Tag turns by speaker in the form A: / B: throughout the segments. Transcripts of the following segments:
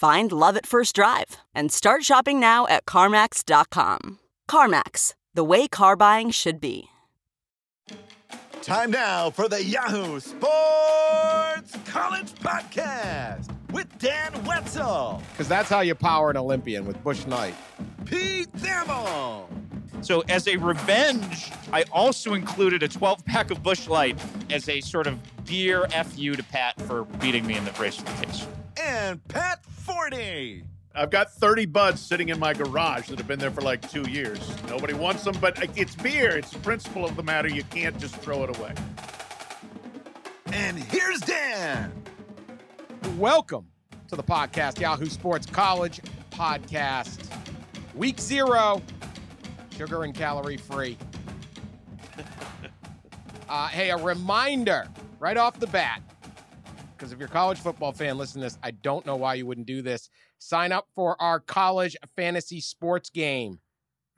A: Find love at first drive and start shopping now at CarMax.com. CarMax, the way car buying should be.
B: Time now for the Yahoo Sports College Podcast with Dan Wetzel,
C: Because that's how you power an Olympian with Bush Knight.
B: Pete Thamel,
D: So, as a revenge, I also included a 12 pack of Busch Light as a sort of dear FU to Pat for beating me in the race to the case.
B: And Pat Forde.
E: I've got 30 buds sitting in my garage that have been there for like two years. Nobody wants them, but it's beer. It's the principle of the matter. You can't just throw it away.
B: And here's Dan.
C: Welcome to the podcast, Yahoo Sports College Podcast. Week zero, sugar and calorie free. Uh, hey, a reminder right off the bat, because if you're a college football fan, listen to this. I don't know why you wouldn't do this. Sign up for our college fantasy sports game.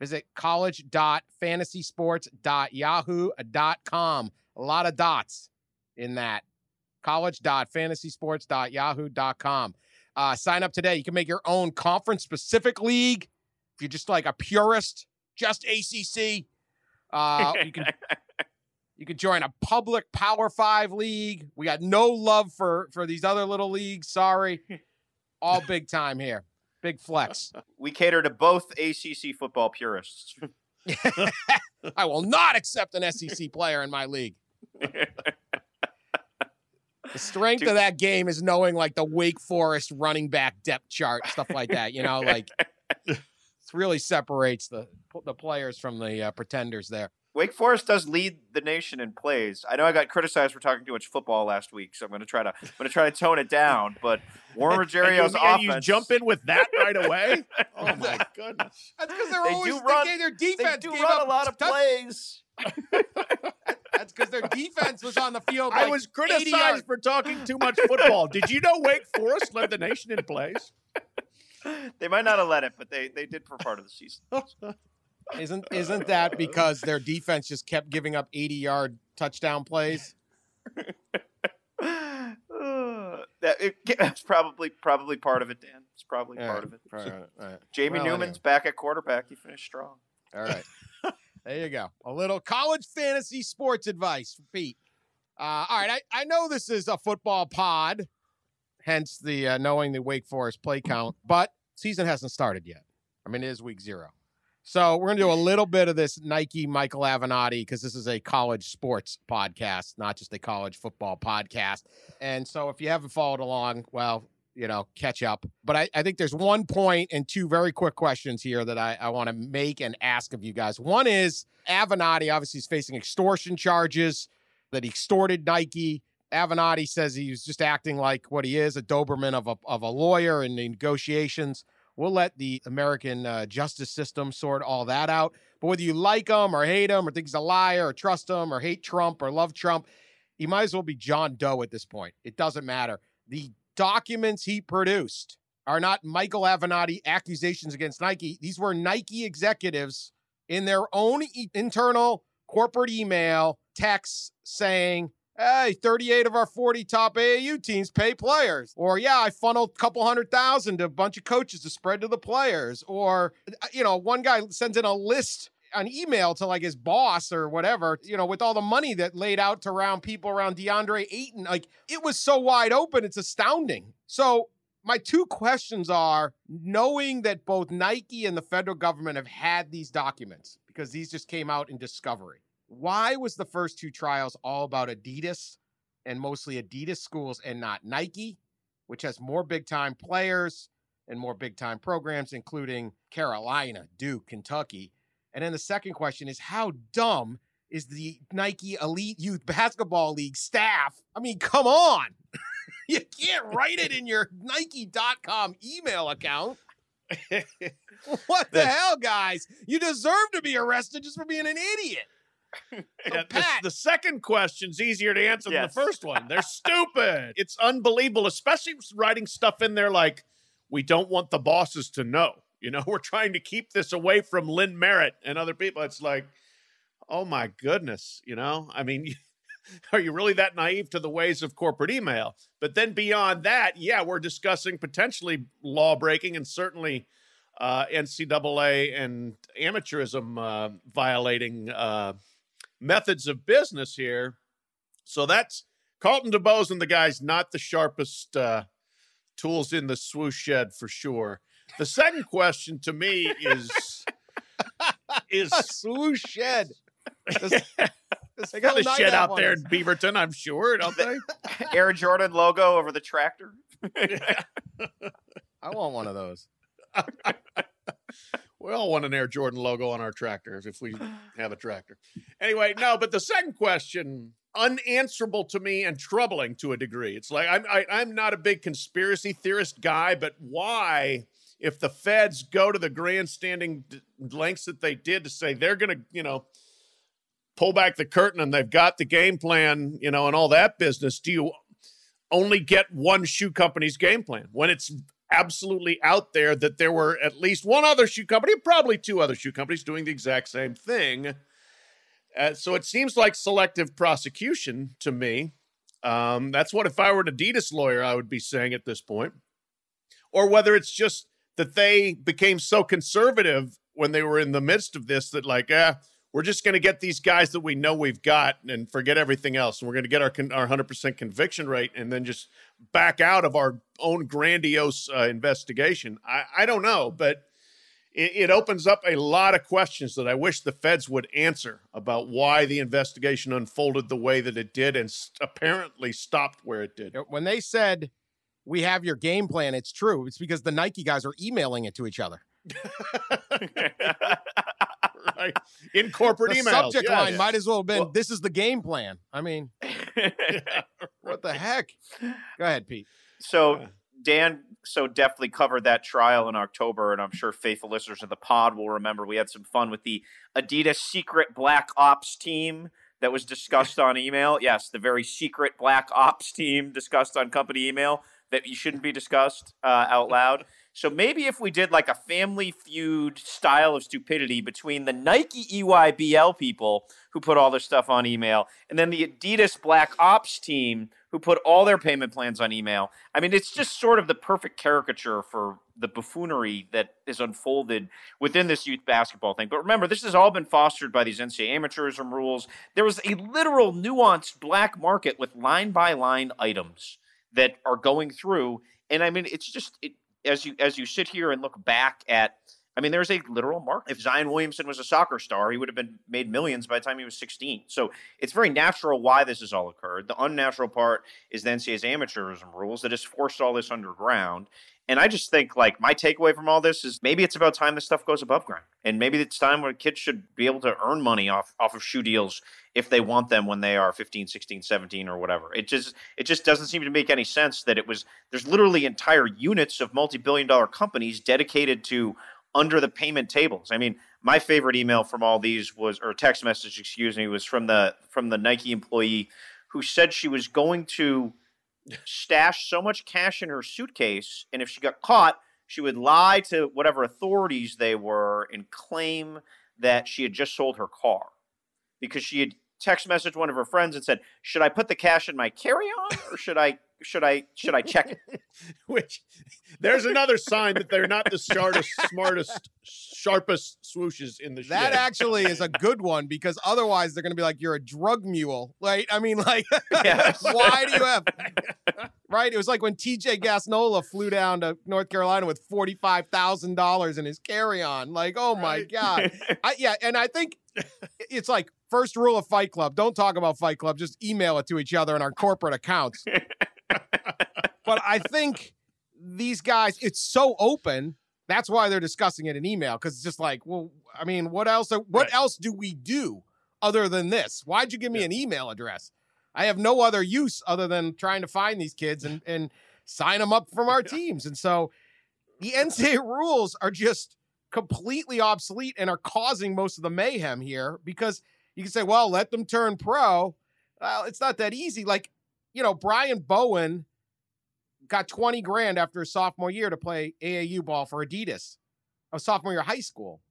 C: Visit college.fantasysports.yahoo.com. A lot of dots in that. College.fantasysports.yahoo.com. Uh, sign up today. You can make your own conference specific league. If you're just like a purist, just ACC, uh, you can you can join a public Power Five league. We got no love for for these other little leagues. Sorry, all big time here. Big flex.
D: We cater to both ACC football purists.
C: I will not accept an SEC player in my league. The strength of that game is knowing like the Wake Forest running back depth chart, stuff like that. You know, like it really separates the the players from the uh, pretenders there.
D: Wake Forest does lead the nation in plays. I know I got criticized for talking too much football last week, so I'm going to try to I'm going to try to tone it down. But Warren
E: And
D: Rogerio's
E: you,
D: offense.
E: and you jump in with that right away? Oh my goodness.
C: That's because they're
D: They
C: always
D: do run-
C: they, their
D: They
C: defense
D: do
C: gave
D: run
C: up
D: a lot of
C: touch-
D: plays.
C: That's because their defense was on the field.
E: I was criticized for talking too much football. Did you know Wake Forest led the nation in plays?
D: They might not have let it, but they they did for part of the season.
C: Isn't isn't that because their defense just kept giving up 80 yard touchdown plays?
D: That it, that's probably probably part of it, Dan. It's probably
C: All
D: part
C: right,
D: of it.
C: right, right.
D: Jamie
C: Well,
D: Newman's back at quarterback. He finished strong.
C: All right. there you go. A little college fantasy sports advice for Pete. Uh, all right. I, I know this is a football pod, hence the uh, knowing the Wake Forest play count, but season hasn't started yet. I mean, it is week zero. So we're going to do a little bit of this Nike Michael Avenatti because this is a college sports podcast, not just a college football podcast. And so if you haven't followed along, well, you know, catch up. But I, I think there's one point and two very quick questions here that I, I want to make and ask of you guys. One is Avenatti obviously is facing extortion charges that he extorted Nike. Avenatti says he was just acting like what he is, a Doberman of a, of a lawyer in negotiations. We'll let the American uh, justice system sort all that out. But whether you like him or hate him or think he's a liar or trust him or hate Trump or love Trump, he might as well be John Doe at this point. It doesn't matter. The documents he produced are not Michael Avenatti accusations against Nike. These were Nike executives in their own e- internal corporate email texts saying, Hey, 38 of our 40 top AAU teams pay players. Or, yeah, I funneled a couple hundred thousand to a bunch of coaches to spread to the players. Or, uh, you know, one guy sends in a list, an email to like his boss or whatever, you know, with all the money that laid out to around people around DeAndre Ayton. Like, it was so wide open, it's astounding. So, my two questions are knowing that both Nike and the federal government have had these documents because these just came out in discovery. Why was the first two trials all about Adidas and mostly Adidas schools and not Nike, which has more big time players and more big time programs, including Carolina, Duke, Kentucky? And then the second question is how dumb is the Nike Elite Youth Basketball League staff? I mean, come on. you can't write it in your Nike.com email account. what the hell, guys? You deserve to be arrested just for being an idiot. So,
E: Yeah, the, the second question's easier to answer
D: Yes.
E: than the first one. They're stupid. It's unbelievable, especially writing stuff in there like, we don't want the bosses to know. You know, we're trying to keep this away from Lynn Merritt and other people. It's like, oh my goodness, you know? I mean, are you really that naive to the ways of corporate email? But then beyond that, yeah, we're discussing potentially law breaking and certainly uh, NCAA and amateurism uh, violating uh, methods of business here. So that's Carlton DeBose and the guys, not the sharpest uh, tools in the swoosh shed for sure. The second question to me is is
C: a swoosh shed. This- this
E: they got
C: Phil
E: a shed out
C: on
E: there in Beaverton, I'm sure, don't they?
D: Air Jordan logo over the tractor.
C: I want one of those.
E: We all want an Air Jordan logo on our tractors if we have a tractor. Anyway, no, but the second question, unanswerable to me and troubling to a degree. It's like I'm I, I'm not a big conspiracy theorist guy, but why, if the feds go to the grandstanding lengths that they did to say they're going to, you know, pull back the curtain and they've got the game plan, you know, and all that business, do you only get one shoe company's game plan when it's absolutely out there that there were at least one other shoe company, probably two other shoe companies doing the exact same thing. Uh, so it seems like selective prosecution to me. Um, that's what if I were an Adidas lawyer, I would be saying at this point. Or whether it's just that they became so conservative when they were in the midst of this that, like, ah, we're just going to get these guys that we know we've got and forget everything else. And we're going to get our, con- our 100% conviction rate and then just back out of our own grandiose uh, investigation. I, I don't know, but it, it opens up a lot of questions that I wish the feds would answer about why the investigation unfolded the way that it did and s- apparently stopped where it did.
C: When they said we have your game plan, it's true. It's because the Nike guys are emailing it to each other.
E: right? In corporate
C: The
E: emails.
C: subject
E: yes.
C: line might as well have been
E: Well-
C: "This is the game plan." I mean, what the heck? Go ahead, Pete.
D: So Dan so definitely covered that trial in October, and I'm sure faithful listeners of the pod will remember we had some fun with the Adidas secret black ops team that was discussed on email. Yes, the very secret black ops team discussed on company email that you shouldn't be discussed uh, out loud. So maybe if we did like a family feud style of stupidity between the Nike EYBL people who put all their stuff on email and then the Adidas Black Ops team who put all their payment plans on email. I mean, it's just sort of the perfect caricature for the buffoonery that is unfolded within this youth basketball thing. But remember, this has all been fostered by these NCAA amateurism rules. There was a literal nuanced black market with line by line items that are going through. And I mean, it's just it, as you as you sit here and look back at I mean, there's a literal market. If Zion Williamson was a soccer star, he would have been made millions by the time he was 16. So it's very natural why this has all occurred. The unnatural part is the NCAA's amateurism rules that has forced all this underground. And I just think, like, my takeaway from all this is maybe it's about time this stuff goes above ground. And maybe it's time where kids should be able to earn money off, off of shoe deals if they want them when they are 15, 16, 17, or whatever. It just it just doesn't seem to make any sense that it was there's literally entire units of multi-billion dollar companies dedicated to under the payment tables. I mean, my favorite email from all these was or text message, excuse me, was from the from the Nike employee who said she was going to stash so much cash in her suitcase and if she got caught, she would lie to whatever authorities they were and claim that she had just sold her car because she had text messaged one of her friends and said, "Should I put the cash in my carry-on or should I should I should I check it?"
E: Which there's another sign that they're not the smartest, smartest, sharpest swooshes in the
C: That
E: shed.
C: actually is a good one because otherwise they're going to be like, you're a drug mule. Right? I mean, like,
D: Yes.
C: why do you have, right? It was like when TJ Gasnola flew down to North Carolina with $45,000 in his carry on. Like, oh my God. I, yeah. And I think it's like first rule of Fight Club don't talk about Fight Club, just email it to each other in our corporate accounts. but I think these guys, it's so open. That's why they're discussing it in email because it's just like, well, I mean, what else? What
E: Right.
C: else do we do other than this? Why'd you give me
E: Yeah.
C: an email address? I have no other use other than trying to find these kids and and sign them up from our teams. And so the NCAA rules are just completely obsolete and are causing most of the mayhem here because you can say, well, let them turn pro. Well, it's not that easy. Like, you know, Brian Bowen got 20 grand after his sophomore year to play AAU ball for Adidas, a sophomore year high school.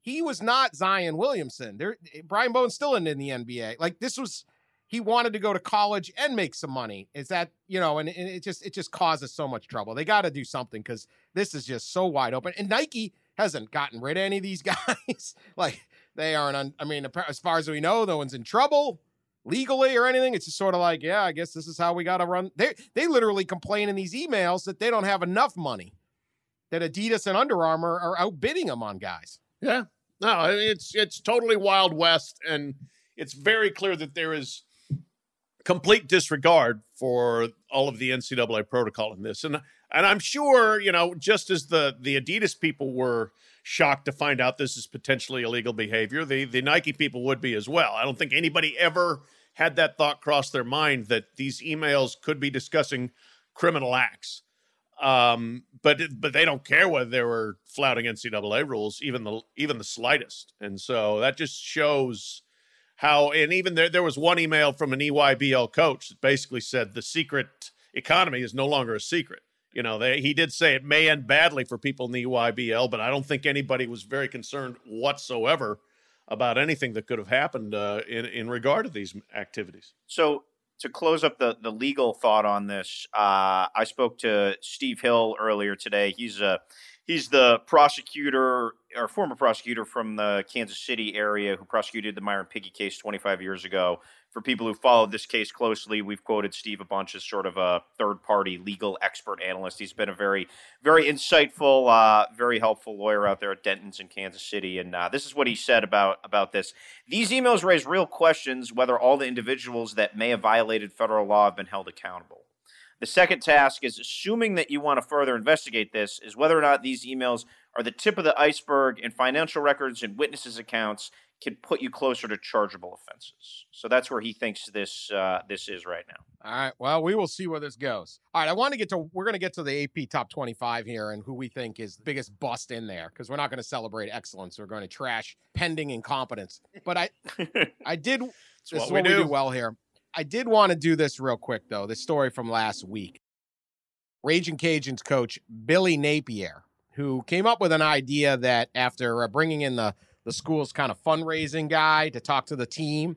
C: He was not Zion Williamson. There, eh, Brian Bowen's still in, in the NBA. Like this was, he wanted to go to college and make some money. Is that you know? And, and it just it just causes so much trouble. They got to do something because this is just so wide open. And Nike hasn't gotten rid of any of these guys. like they aren't. I mean, as far as we know, no one's in trouble legally or anything. It's just sort of like, yeah, I guess this is how we got to run. They they literally complain in these emails that they don't have enough money. That Adidas and Under Armour are outbidding them on guys.
E: Yeah. No, it's it's totally Wild West, and it's very clear that there is complete disregard for all of the NCAA protocol in this. And and I'm sure, you know, just as the the Adidas people were shocked to find out this is potentially illegal behavior, the the Nike people would be as well. I don't think anybody ever had that thought cross their mind that these emails could be discussing criminal acts. Um, but but they don't care whether they were flouting NCAA rules, even the even the slightest. And so that just shows how. And even there there was one email from an EYBL coach that basically said the secret economy is no longer a secret. You know, they, he did say it may end badly for people in the EYBL, but I don't think anybody was very concerned whatsoever about anything that could have happened uh, in in regard to these activities.
D: So to close up the the legal thought on this, uh, I spoke to Steve Hill earlier today. He's a he's the prosecutor or former prosecutor from the Kansas City area who prosecuted the Myron Piggie case 25 years ago. For people who followed this case closely, we've quoted Steve a bunch as sort of a third party legal expert analyst. He's been a very, very insightful, uh, very helpful lawyer out there at Dentons in Kansas City. And uh, this is what he said about, about this. These emails raise real questions whether all the individuals that may have violated federal law have been held accountable. The second task is assuming that you want to further investigate this, is whether or not these emails are the tip of the iceberg and financial records and witnesses' accounts can put you closer to chargeable offenses. So that's where he thinks this uh, this is right now.
C: All right. Well, we will see where this goes. All right. I want to get to, we're going to get to the AP top 25 here and who we think is the biggest bust in there because we're not going to celebrate excellence. We're going to trash pending incompetence. But I, I did, this
E: what
C: is
E: we
C: what we
E: do.
C: do well here. I did want to do this real quick, though. This story from last week. Raging Cajuns coach Billy Napier, who came up with an idea that after uh, bringing in the, the school's kind of fundraising guy to talk to the team,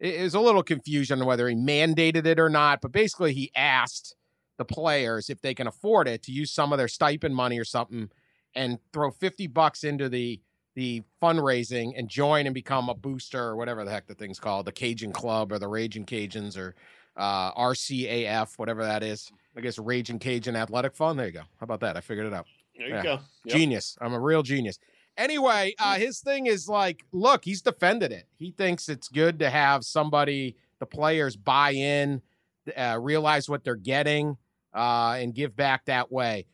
C: it, it was a little confusion on whether he mandated it or not. But basically, he asked the players if they can afford it to use some of their stipend money or something and throw 50 bucks into the the fundraising and join and become a booster or whatever the heck the thing's called, the Cajun Club or the Raging Cajuns or uh, RCAF, whatever that is. I guess Raging Cajun Athletic Fund. There you go. How about that? I figured it out.
E: There you
C: Yeah.
E: go. Yep.
C: Genius. I'm a real genius. Anyway, uh, his thing is like, look, he's defended it. He thinks it's good to have somebody, the players buy in, uh, realize what they're getting, uh, and give back that way.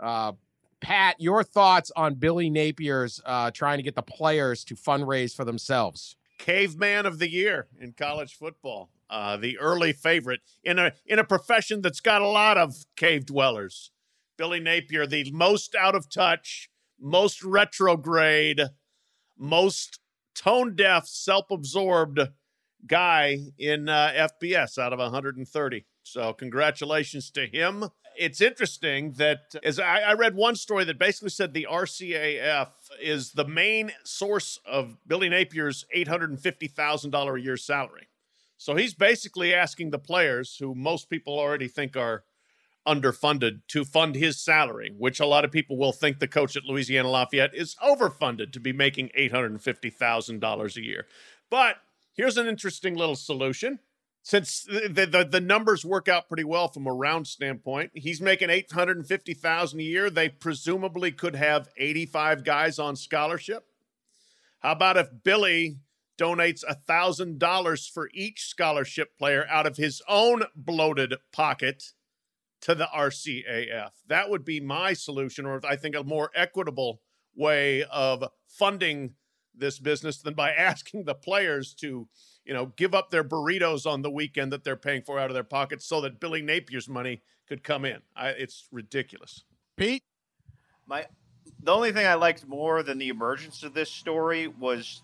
C: Uh, Pat, your thoughts on Billy Napier's uh, trying to get the players to fundraise for themselves?
E: caveman of the year in college football. Uh, the early favorite in a in a profession that's got a lot of cave dwellers. Billy Napier, the most out of touch, most retrograde, most tone deaf, self absorbed guy in uh, FBS out of 130. So congratulations to him. it's interesting that as I, I read one story that basically said the RCAF is the main source of Billy Napier's eight hundred and fifty thousand dollar a year salary. So he's basically asking the players, who most people already think are underfunded, to fund his salary, which a lot of people will think the coach at Louisiana Lafayette is overfunded to be making eight hundred and fifty thousand dollars a year. But here's an interesting little solution since the, the, the numbers work out pretty well from a round standpoint, he's making eight hundred and fifty thousand a year. They presumably could have eighty five guys on scholarship. How about if Billy donates thousand dollars for each scholarship player out of his own bloated pocket to the RCAF? That would be my solution, or I think a more equitable way of funding this business than by asking the players to you know, give up their burritos on the weekend that they're paying for out of their pockets so that Billy Napier's money could come in. I, it's ridiculous.
C: Pete,
D: my the only thing I liked more than the emergence of this story was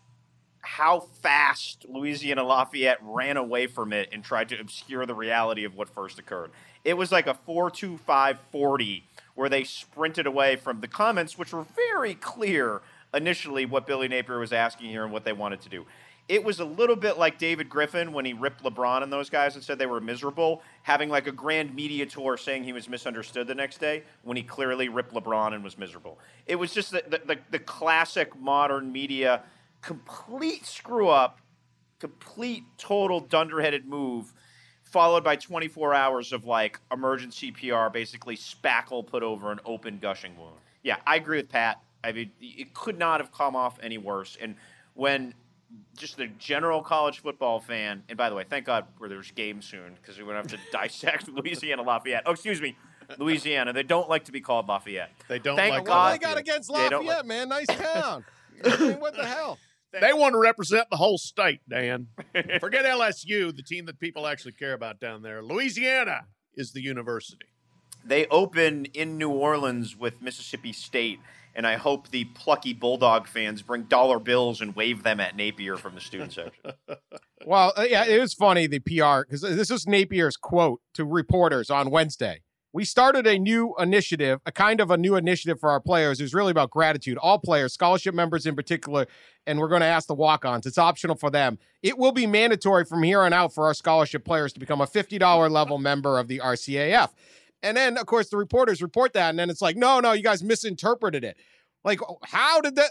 D: how fast Louisiana Lafayette ran away from it and tried to obscure the reality of what first occurred. It was like a 425 40 where they sprinted away from the comments, which were very clear initially what Billy Napier was asking here and what they wanted to do it was a little bit like David Griffin when he ripped LeBron and those guys and said they were miserable, having like a grand media tour saying he was misunderstood the next day when he clearly ripped LeBron and was miserable. It was just the, the, the classic modern media complete screw up, complete total dunderheaded move, followed by 24 hours of like emergency PR, basically spackle put over an open gushing wound. Yeah, I agree with Pat. I mean, it could not have come off any worse. And when just the general college football fan, and by the way, thank God where there's games soon because we won't have to dissect Louisiana Lafayette. Oh, excuse me, Louisiana. They don't like to be called Lafayette.
E: They don't
D: Thank
E: like
C: what
D: God.
C: they got against
D: They don't
C: Lafayette,
D: like-
C: man? Nice town. I mean, what the hell?
E: They want to represent the whole state, Dan. Forget LSU, the team that people actually care about down there. Louisiana is the university.
D: They open in New Orleans with Mississippi State, and I hope the plucky Bulldog fans bring dollar bills and wave them at Napier from the student section.
C: Well, uh, yeah, it was funny the PR because this was Napier's quote to reporters on Wednesday. We started a new initiative, a kind of a new initiative for our players. It was really about gratitude. All players, scholarship members in particular, and we're going to ask the walk-ons. It's optional for them. It will be mandatory from here on out for our scholarship players to become a fifty dollar level member of the RCAF. And then, of course, the reporters report that, and then it's like, no, no, you guys misinterpreted it. Like, oh, how did that?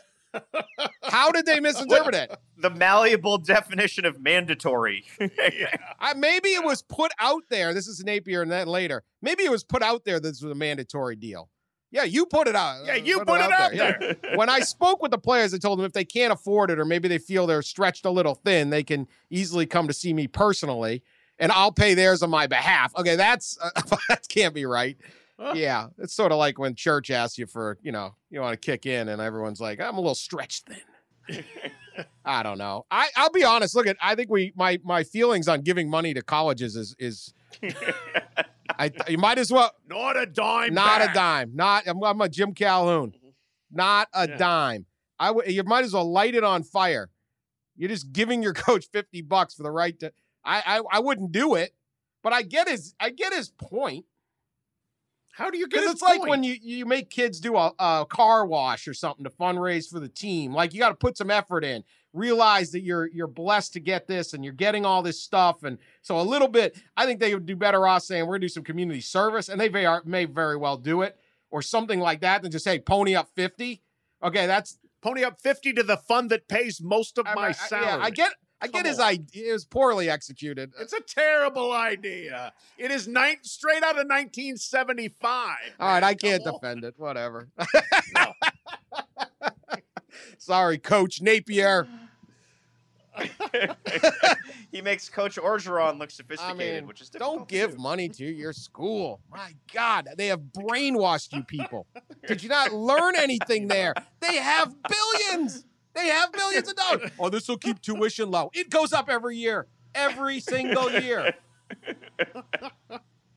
C: How did they misinterpret it?
D: the malleable definition of mandatory.
C: I, maybe it was put out there. This is Napier, and then later, maybe it was put out there. This was a mandatory deal. Yeah, you put it out.
E: Yeah, you put it out there.
C: Yeah. when I spoke with the players, I told them if they can't afford it, or maybe they feel they're stretched a little thin, they can easily come to see me personally, and I'll pay theirs on my behalf. Okay, that's uh, that can't be right. Yeah, it's sort of like when church asks you for, you know, you want to kick in, and everyone's like, I'm a little stretched thin. I don't know. I I'll be honest. Look at I think we my my feelings on giving money to colleges is is I you might as well
E: Not a dime.
C: not
E: back.
C: a dime. Not I'm, I'm a Jim Calhoun. Mm-hmm. Not a
E: Yeah.
C: dime. I you might as well light it on fire. You're just giving your coach 50 bucks for the right to I I, I wouldn't do it, but I get his I get his point.
E: How do you get
C: Because it's like when you, you make kids do a, a car wash or something to fundraise for the team. Like you got to put some effort in. Realize that you're you're blessed to get this and you're getting all this stuff. And so a little bit, I think they would do better off saying we're gonna do some community service, and they may, may very well do it or something like that than just say pony up 50. Okay, that's
E: pony up 50 to the fund that pays most of
C: I,
E: my
C: I-
E: salary.
C: yeah, I get I get
E: Come
C: his idea. It was poorly executed.
E: It's a terrible idea. It is nine, straight out of 1975.
C: All right. I can't
E: Come on.
C: defend it. Whatever. Sorry, Coach Napier.
D: he makes Coach Orgeron look sophisticated,
C: mean,
D: which is difficult
C: Don't give
D: do.
C: money to your school. My God, they have brainwashed you people. Did you not learn anything there? They have billions. They have billions of dollars. Oh, this will keep tuition low. It goes up every year, every single year.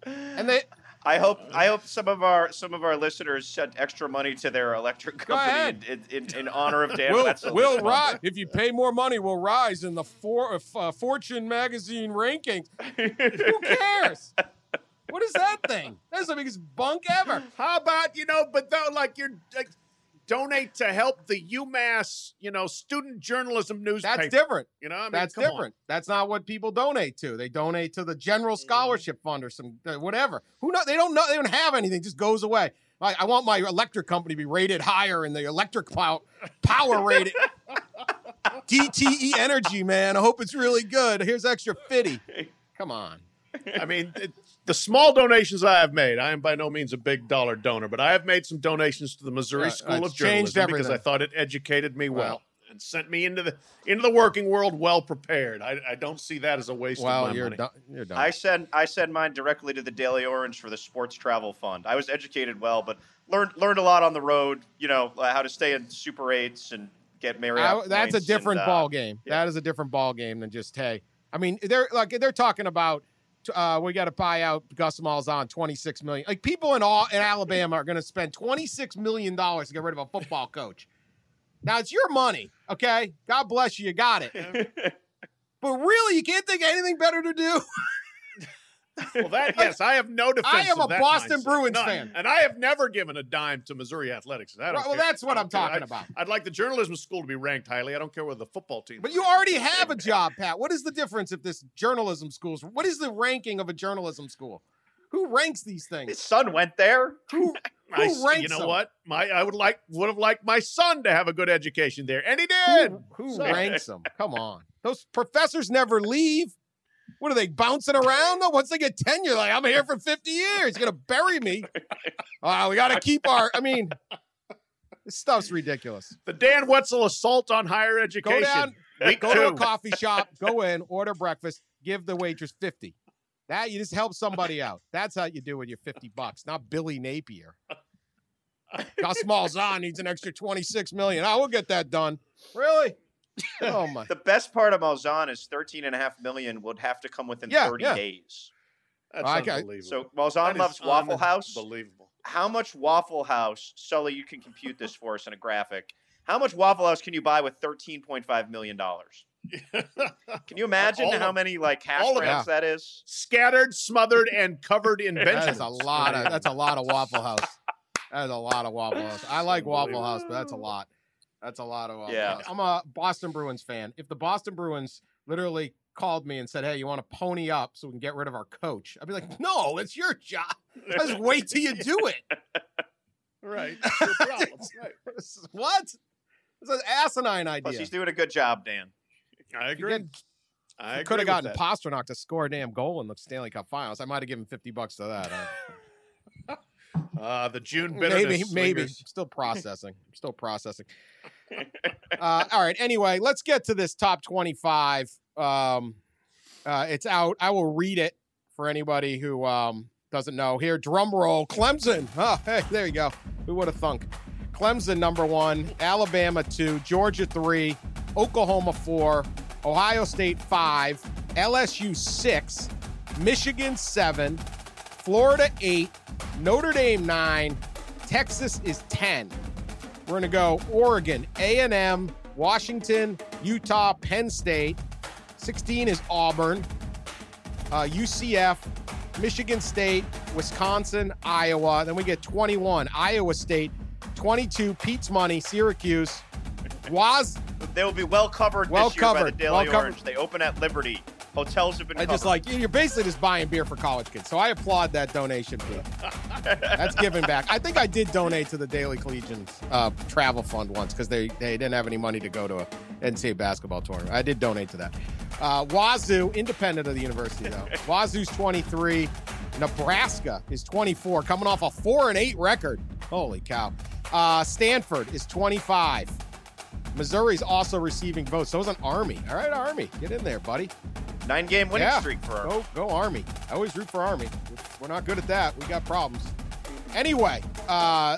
C: And they
D: I hope I hope some of our some of our listeners sent extra money to their electric company in, in, in honor of Dan
C: we'll,
D: Wetzel.
C: will rise if you pay more money. We'll rise in the for, uh, Fortune magazine rankings. Who cares? What is that thing? That's the biggest bunk ever.
E: How about, you know, but though, like, you're like, donate to help the UMass, you know, student journalism newspaper.
C: That's different.
E: You know, I mean,
C: That's
E: come on.
C: different. That's not what people donate to. They donate to the general scholarship fund or some uh, whatever. Who know? They don't know. They don't have anything. It just goes away. Like I want my electric company to be rated higher in the electric power power rating. DTE Energy, man. I hope it's really good. Here's extra fifty. Come on.
E: I mean, the small donations I have made, I am by no means a big dollar donor, but I have made some donations to the Missouri
C: Yeah,
E: School
C: it's
E: of Journalism
C: changed
E: because I thought it educated me well.
C: Well.
E: And sent me into the into the working world well prepared. I, I don't see that as a waste of my
C: you're
E: money.
C: done. You're done.
D: I send I send mine directly to the Daily Orange for the Sports Travel Fund. I was educated well, but learned learned a lot on the road. You know uh, how to stay in Super Eights and get Marriott.
C: I- that's a different
D: and, uh,
C: ball game.
D: yeah.
C: That is a different ball game than just hey. I mean, they're like they're talking about uh, we got to buy out Gus Malzahn twenty six million. Like people in all in Alabama are going to spend twenty six million dollars to get rid of a football coach. Now it's your money, okay? God bless you, you got it. But really, you can't think of anything better to do.
E: Well, that yes, I have no defense.
C: I am a Boston
E: mindset.
C: Bruins
E: None.
C: fan.
E: and I have never given a dime to Missouri athletics. I
C: Right, well,
E: care.
C: that's what
E: I
C: I'm
E: care.
C: talking
E: I-
C: about.
E: I'd like the journalism school to be ranked highly. I don't care whether the football team.
C: But you already have a job, Pat. What is the difference if this journalism schools? What is the ranking of a journalism school? Who ranks these
D: His
C: things?
D: son went there.
C: Who,
E: I,
C: who
E: s-
C: ranks
E: you know
C: them?
E: what? My I would like would have liked my son to have a good education there, and he did.
C: Who, who ranks them? Come on. Those professors never leave. What are they bouncing around? though? Once they get tenure, like I'm here for 50 years. You're gonna bury me. Oh, we gotta keep our. I mean, this stuff's ridiculous.
E: The Dan Wetzel assault on higher education.
C: Go down, go to a coffee shop, go in, order breakfast, give the waitress 50. That you just help somebody out. That's how you do with your 50 bucks, not Billy Napier. Gus Malzahn needs an extra 26 million. Oh, we'll get that done. Really? Oh my.
D: The best part of Malzahn is thirteen and a half million would have to come within
C: Yeah,
D: 30
C: yeah.
D: days.
E: That's
C: I got-
E: unbelievable.
D: So Malzahn
E: That
D: loves
E: is
D: Waffle House.
E: Unbelievable.
D: How much Waffle House, Sully, you can compute this for us in a graphic. How much Waffle House can you buy with $13.5 million? Can you imagine
E: All of
D: how
E: them.
D: many like hash
E: All of
D: browns that is?
E: Scattered, smothered, and covered in
C: That
E: Benjamins.
C: is a lot of that's a lot of Waffle House. That is a lot of Waffle House. I like Waffle House, but that's a lot. That's a lot of Waffle
D: Yeah.
C: House. I'm a Boston Bruins fan. If the Boston Bruins literally called me and said, "Hey, you want to pony up so we can get rid of our coach?" I'd be like, "No, it's your job. Just wait till you do it."
E: right. That's your problem. right.
C: This is- what? It's an asinine idea.
D: Plus, he's doing a good job, Dan.
E: I agree.
C: get-
E: I
C: could have gotten
E: that.
C: Pastrnak to score a damn goal in the Stanley Cup Finals. I might have given fifty bucks to that. Uh,
E: Uh, the June
C: maybe,
E: bitterness.
C: maybe.
E: lingers.
C: Still processing. Still processing. uh, all right. Anyway, let's get to this top 25. Um, uh, it's out. I will read it for anybody who um, doesn't know. Here, drum roll. Clemson. Oh, hey, there you go. Who would have thunk? Clemson number one, Alabama two, Georgia three, Oklahoma four, Ohio State five, LSU six, Michigan seven, Florida eight, Notre Dame nine, Texas is ten. We're gonna go Oregon, A and M, Washington, Utah, Penn State. 16 is Auburn, uh, UCF, Michigan State, Wisconsin, Iowa. Then we get 21, Iowa State, 22, Pete's Money, Syracuse, Waz.
D: They will be well covered
C: Well
D: this year by the
C: covered,
D: Daily
C: well covered.
D: Orange. They open at Liberty. Hotels have been
C: I
D: covered.
C: just like you're basically just buying beer for college kids. So I applaud that donation, Pete. That's giving back. I think I did donate to the Daily Collegians uh, Travel Fund once because they, they didn't have any money to go to a NCAA basketball tournament. I did donate to that. Uh, Wazoo, independent of the university though. Wazoo's 23. Nebraska is 24, coming off a four and eight record. Holy cow. Uh, Stanford is 25. Missouri's also receiving votes. So is an Army. All right, Army, get in there, buddy.
D: Nine game winning
C: Yeah.
D: streak for her.
C: Go, go Army. I always root for Army. We're not good at that. We got problems. Anyway, uh,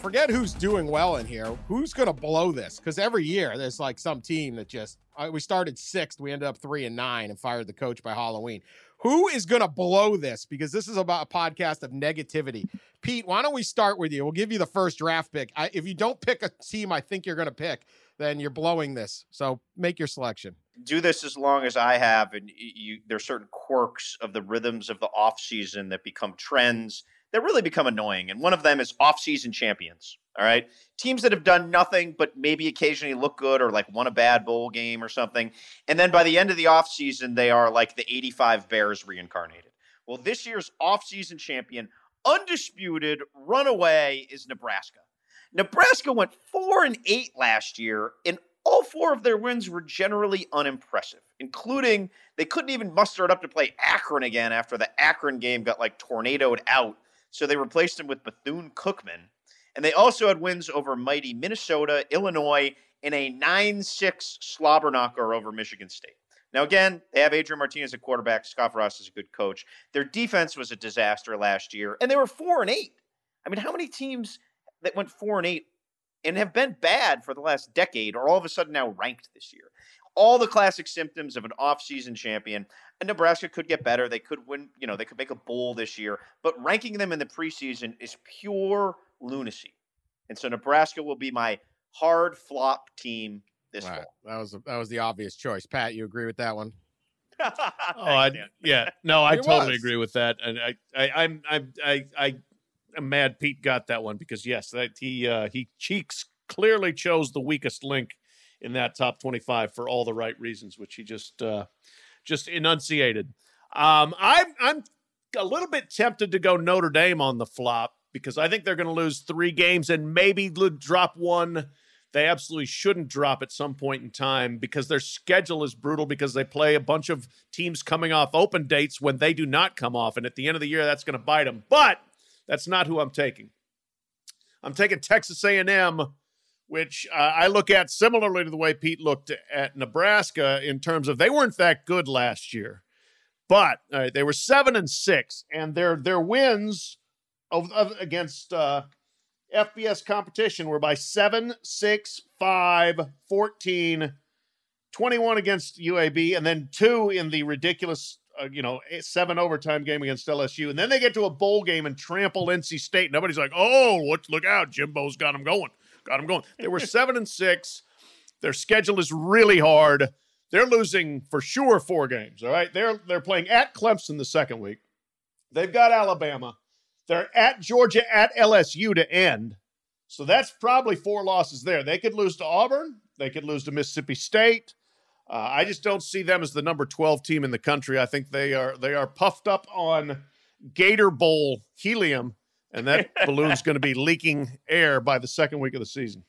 C: forget who's doing well in here. Who's going to blow this? Because every year there's like some team that just, uh, we started sixth, we ended up three and nine and fired the coach by Halloween. Who is going to blow this? Because this is about a podcast of negativity. Pete, why don't we start with you? We'll give you the first draft pick. I, if you don't pick a team I think you're going to pick, then you're blowing this. So make your selection.
D: Do this as long as I have, and you, are certain quirks of the rhythms of the off season that become trends that really become annoying. And one of them is off season champions. All right. Teams that have done nothing but maybe occasionally look good or like won a bad bowl game or something. And then by the end of the off-season, they are like the 85 Bears reincarnated. Well, this year's off-season champion, undisputed runaway, is Nebraska. Nebraska went four and eight last year, and all four of their wins were generally unimpressive, including they couldn't even muster it up to play Akron again after the Akron game got like tornadoed out. So they replaced him with Bethune Cookman. And they also had wins over mighty Minnesota, Illinois, in a 9 6 slobber knocker over Michigan State. Now, again, they have Adrian Martinez at quarterback. Scott Frost is a good coach. Their defense was a disaster last year, and they were 4 and 8. I mean, how many teams that went 4 and 8 and have been bad for the last decade are all of a sudden now ranked this year? All the classic symptoms of an offseason champion. And Nebraska could get better. They could win, you know, they could make a bowl this year. But ranking them in the preseason is pure lunacy. And so Nebraska will be my hard flop team this
C: Right.
D: fall.
C: That was that was the obvious choice. Pat, you agree with that one?
E: Oh,
D: Thanks,
E: I, yeah, no, I
C: It
E: totally
C: was.
E: agree with that, and I, I, I'm, I'm, I, I, mad Pete got that one because yes, that he, uh, he cheeks clearly chose the weakest link in that top 25 for all the right reasons, which he just, uh, just enunciated. Um, I'm, I'm a little bit tempted to go Notre Dame on the flop because I think they're going to lose three games and maybe drop one they absolutely shouldn't drop at some point in time because their schedule is brutal because they play a bunch of teams coming off open dates when they do not come off and at the end of the year that's going to bite them but that's not who i'm taking. I'm taking texas a&m which uh, i look at similarly to the way pete looked at nebraska in terms of they weren't that good last year but right, they were seven and six and their their wins of, of against uh, FBS competition were by 7, 6, 5, 14, 21 against UAB, and then two in the ridiculous, uh, you know, eight- seven overtime game against LSU. And then they get to a bowl game and trample NC State. Nobody's like, oh, what, look out. Jimbo's got them going. Got them going. They were 7 and 6. Their schedule is really hard. They're losing for sure four games. All right. They're they're playing at Clemson the second week. They've got Alabama. They're at Georgia, at LSU to end. So that's probably four losses there. They could lose to Auburn. They could lose to Mississippi State. Uh, I just don't see them as the number 12 team in the country. I think they are they are puffed up on Gator Bowl helium, and that balloon's going to be leaking air by the second week of the season.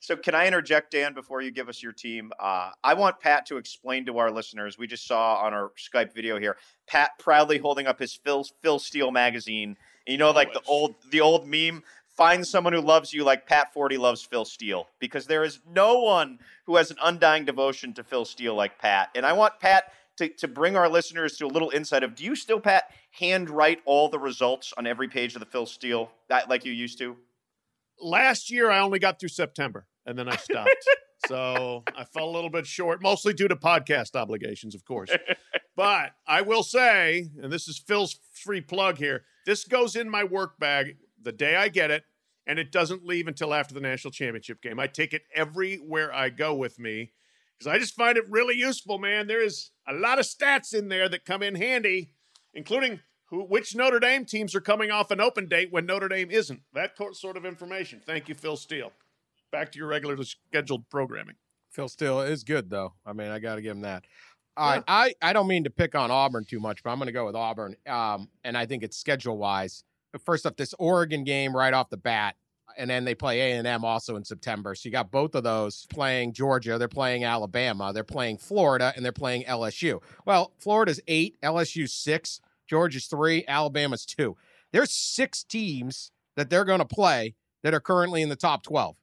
D: So, can I interject, Dan, before you give us your team? Uh, I want Pat to explain to our listeners. We just saw on our Skype video here, Pat proudly holding up his Phil Phil Steele magazine. And you know, like the old the old meme. Find someone who loves you like Pat Forde loves Phil Steele, because there is no one who has an undying devotion to Phil Steele like Pat. And I want Pat to, to bring our listeners to a little insight of: Do you still, Pat, handwrite all the results on every page of the Phil Steele that, like you used to?
E: last year I only got through September and then I stopped. so I fell a little bit short, mostly due to podcast obligations, of course. but I will say, and this is Phil's free plug here, this goes in my work bag the day I get it, and it doesn't leave until after the national championship game. I take it everywhere I go with me because I just find it really useful, man. There is a lot of stats in there that come in handy, including who, which Notre Dame teams are coming off an open date when Notre Dame isn't. That sort of information. Thank you, Phil Steele. Back to your regularly scheduled programming.
C: Phil Steele is good though. I mean, I got to give him that. All right, I I don't mean to pick on Auburn too much, but I'm going to go with Auburn. Um, and I think it's schedule wise. Uh, first up, this Oregon game right off the bat, and then they play A and M also in September. So you got both of those playing Georgia. They're playing Alabama. They're playing Florida, and they're playing LSU. Well, Florida's eight, LSU's six, Georgia's three, Alabama's two. There's six teams that they're going to play that are currently in the top twelve.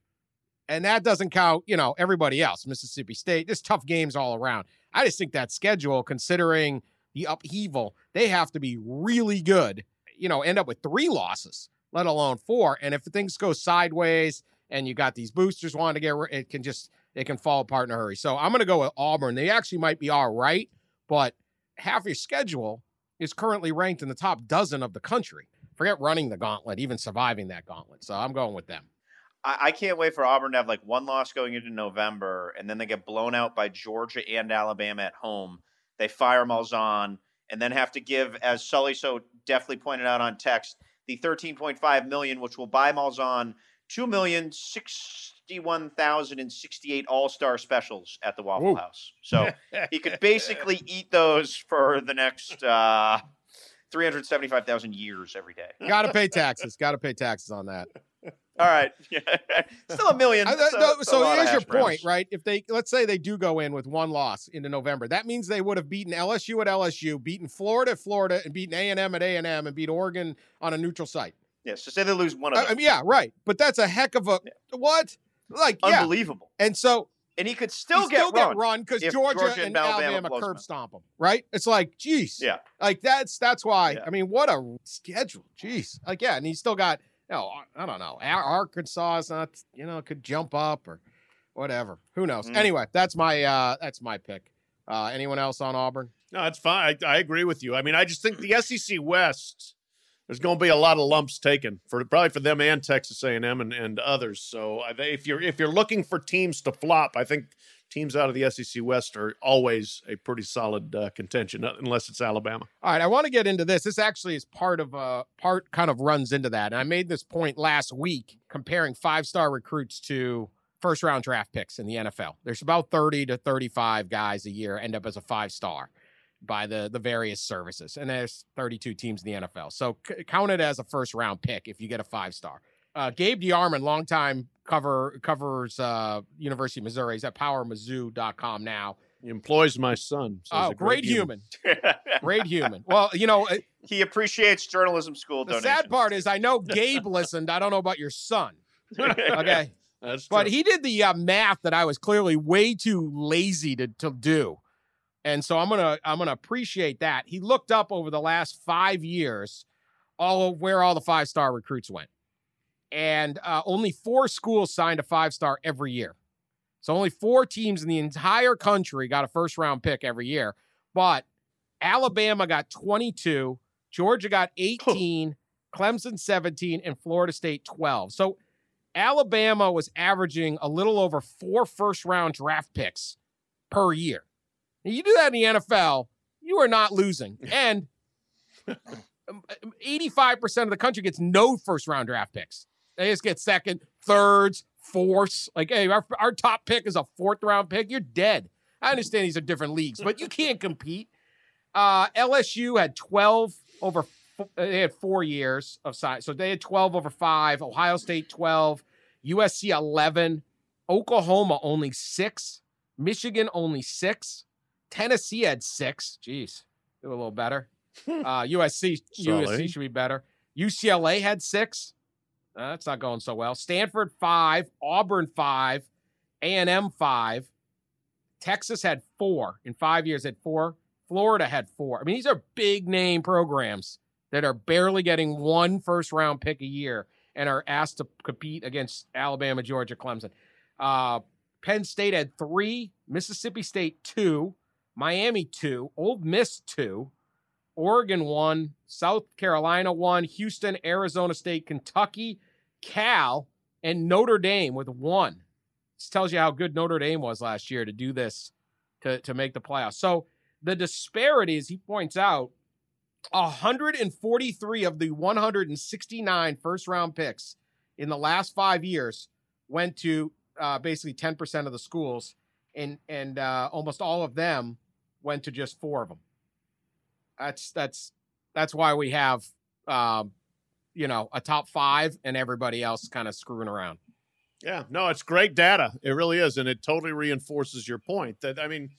C: And that doesn't count, you know, everybody else. Mississippi State, there's tough games all around. I just think that schedule, considering the upheaval, they have to be really good, you know, end up with three losses, let alone four. And if things go sideways and you got these boosters wanting to get, it can just, it can fall apart in a hurry. So I'm going to go with Auburn. They actually might be all right, but half your schedule is currently ranked in the top dozen of the country. Forget running the gauntlet, even surviving that gauntlet. So I'm going with them.
D: I, can't wait for Auburn to have like one loss going into November, and then they get blown out by Georgia and Alabama at home. They fire Malzahn, and then have to give, as Sully so deftly pointed out on text, the 13.5 million, which will buy Malzahn two million sixty-one thousand and sixty-eight All-Star specials at the Waffle
C: Woo.
D: House. So he could basically eat those for the next uh, 375,000 years every day.
C: Got to pay taxes. Got to pay taxes on that.
D: All right. Still a million.
C: I-
D: That's a-
C: no,
D: a
C: so here's your
D: browns.
C: point, right? If they let's say they do go in with one loss into November, that means they would have beaten LSU at LSU, beaten Florida at Florida, and beaten A and M at A and M, and beat Oregon on a neutral site.
D: Yeah, so say they lose one of them.
C: I mean, yeah, right. But that's a heck of a what? Like, yeah.
D: Unbelievable.
C: And so
D: And he could still,
C: he
D: get
C: still
D: run.
C: get run because Georgia,
D: Georgia
C: and
D: and Alabama
C: Alabama, curb stomp them, right? It's like, geez,
D: Yeah.
C: like that's that's why.
D: Yeah.
C: I mean, what a schedule, jeez. Like, yeah, and he's still got, you know, I don't know, Ar- Arkansas is not, you know, could jump up or whatever. Who knows?
D: Mm.
C: Anyway, that's my uh that's my pick. Uh Anyone else on Auburn?
E: No, that's fine. I, I agree with you. I mean, I just think the SEC West. There's going to be a lot of lumps taken for probably for them and Texas A&M and, and others. So I if you're if you're looking for teams to flop, I think teams out of the SEC West are always a pretty solid uh, contention, uh, unless it's Alabama.
C: All right, I want to get into this. This actually is part of uh part kind of runs into that. And I made this point last week comparing five-star recruits to first round draft picks in the NFL. There's about 30 to 35 guys a year end up as a five-star by the the various services. And there's 32 teams in the NFL. So c- count it as a first round pick if you get a five-star. Uh, Gabe DeArmond, longtime cover covers uh, University of Missouri. He's at powermizzou.com now.
E: He employs my son. so
C: Oh,
E: a
C: great, human. Great human. Well, you know,
D: he appreciates journalism school
C: The
D: donations.
C: sad part is, I know Gabe listened. I don't know about your son. Okay,
E: That's
C: but he did the uh, math that I was clearly way too lazy to to do, and so I'm gonna I'm gonna appreciate that. He looked up over the last five years, all of where all the five star recruits went, and uh, only four schools signed a five star every year. So only four teams in the entire country got a first round pick every year, but Alabama got 22, Georgia got 18, Clemson 17, and Florida State 12. So Alabama was averaging a little over four first round draft picks per year. And you do that in the NFL, you are not losing. And 85% of the country gets no first round draft picks. They just get second, thirds, fourths. Like, hey, our, our top pick is a fourth round pick. You're dead. I understand these are different leagues, but you can't compete. Uh, LSU had 12 over, they had four years of size. So they had 12 over five. Ohio State 12, USC 11, Oklahoma only six, Michigan only six, Tennessee had six. Jeez, do a little better. Uh, USC, USC should be better. UCLA had six. That's not going so well. Stanford five, Auburn five, A and M five. Texas had four in five years. Had four. Florida had four. I mean, these are big name programs that are barely getting one first round pick a year and are asked to compete against Alabama, Georgia, Clemson. Uh, Penn State had three, Mississippi State two, Miami two, Ole Miss two, Oregon one, South Carolina one, Houston, Arizona State, Kentucky, Cal, and Notre Dame with one. This tells you how good Notre Dame was last year to do this to, to make the playoffs. So the disparities he points out 143 of the 169 first round picks in the last five years went to uh, basically 10% of the schools, and and uh, almost all of them went to just four of them. That's that's that's why we have um, you know a top five and everybody else kind of screwing around.
E: Yeah, no, it's great data. It really is, and it totally reinforces your point that I mean,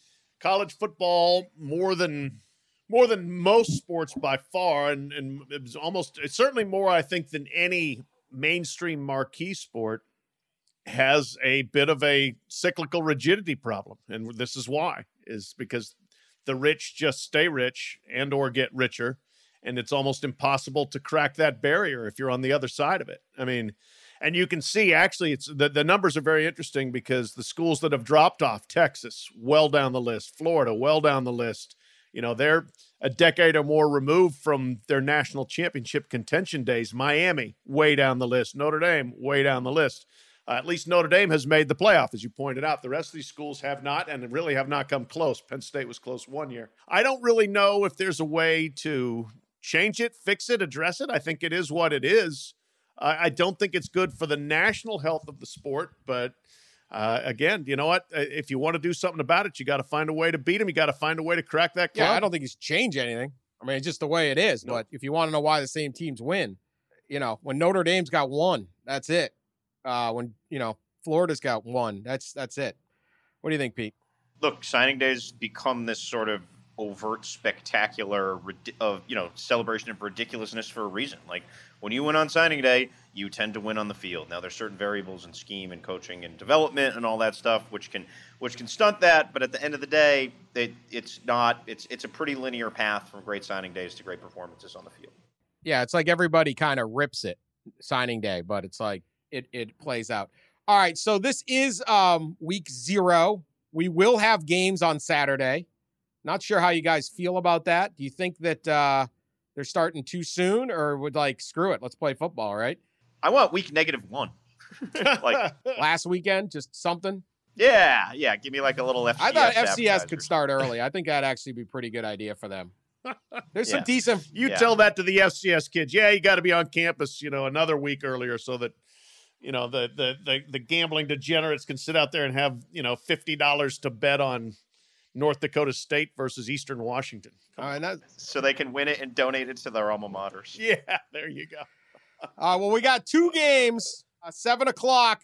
E: college football more than more than most sports by far, and and it was almost it's certainly more I think than any mainstream marquee sport has a bit of a cyclical rigidity problem, and this is why is because the rich just stay rich and or get richer, and it's almost impossible to crack that barrier if you're on the other side of it. I mean and you can see actually it's the, the numbers are very interesting because the schools that have dropped off texas well down the list florida well down the list you know, they're a decade or more removed from their national championship contention days. Miami, way down the list. Notre Dame, way down the list. Uh, at least Notre Dame has made the playoff, as you pointed out. The rest of these schools have not, and really have not come close. Penn State was close one year. I don't really know if there's a way to change it, fix it, address it. I think it is what it is. Uh, I don't think it's good for the national health of the sport, but uh, again, you know what? Uh, if you want to do something about it, you got to find a way to beat him. You got to find a way to crack that club.
C: Yeah, I don't think he's changed anything. I mean, it's just the way it is.
E: No.
C: But if you want to know why the same teams win, you know, when Notre Dame's got one, that's it. Uh, when you know Florida's got one, that's that's it. What do you think, Pete?
D: look, signing days become this sort of overt, spectacular of you know celebration of ridiculousness for a reason. Like when you win on signing day, you tend to win on the field. Now there's certain variables in scheme and coaching and development and all that stuff which can which can stunt that. But at the end of the day, it, it's not. It's it's a pretty linear path from great signing days to great performances on the field.
C: Yeah, it's like everybody kind of rips it signing day, but it's like it it plays out. All right, so this is um week 0. We will have games on Saturday. Not sure how you guys feel about that. Do you think that uh they're starting too soon or would like screw it, let's play football, right?
D: I want week negative one. like
C: Last weekend, just something.
D: yeah, yeah. Give me like a little FCS.
C: I thought FCS could start early. I think that'd actually be a pretty good idea for them. There's some
D: Yeah.
C: decent
E: you
D: Yeah.
E: tell that to the FCS kids. Yeah, you got to be on campus, you know, another week earlier so that you know the the the, the gambling degenerates can sit out there and have you know fifty dollars to bet on North Dakota State versus Eastern Washington.
C: All right, that,
D: so they can win it and donate it to their alma maters.
E: Yeah, there you go.
C: Uh, well, we got two games, uh, seven o'clock.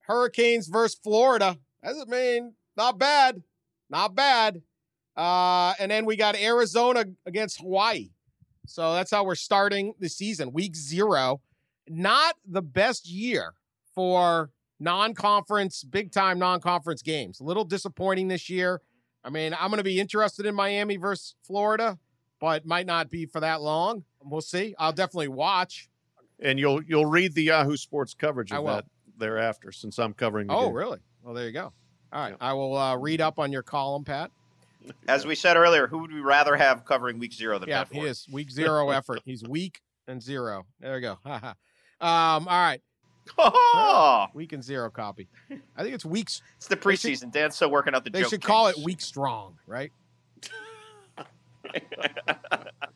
C: Hurricanes versus Florida. That's I mean, not bad, not bad. Uh, and then we got Arizona against Hawaii. So that's how we're starting the season, week zero. Not the best year for non-conference, big-time non-conference games. A little disappointing this year. I mean, I'm going to be interested in Miami versus Florida, but might not be for that long. We'll see. I'll definitely watch.
E: And you'll you'll read the Yahoo Sports coverage of that thereafter, since I'm covering. The
C: Oh,
E: game.
C: really? Well, there you go. All right.
E: Yeah.
C: I will uh, read up on your column, Pat.
D: As we said earlier, who would we rather have covering week zero than
C: Yeah,
D: Pat
C: he is week zero effort. He's weak and zero. There we go. um, all right.
D: Oh,
C: Week and zero copy. I think it's weeks.
D: it's the preseason. Dan's still working out the
C: They
D: joke
C: should call it week strong, right?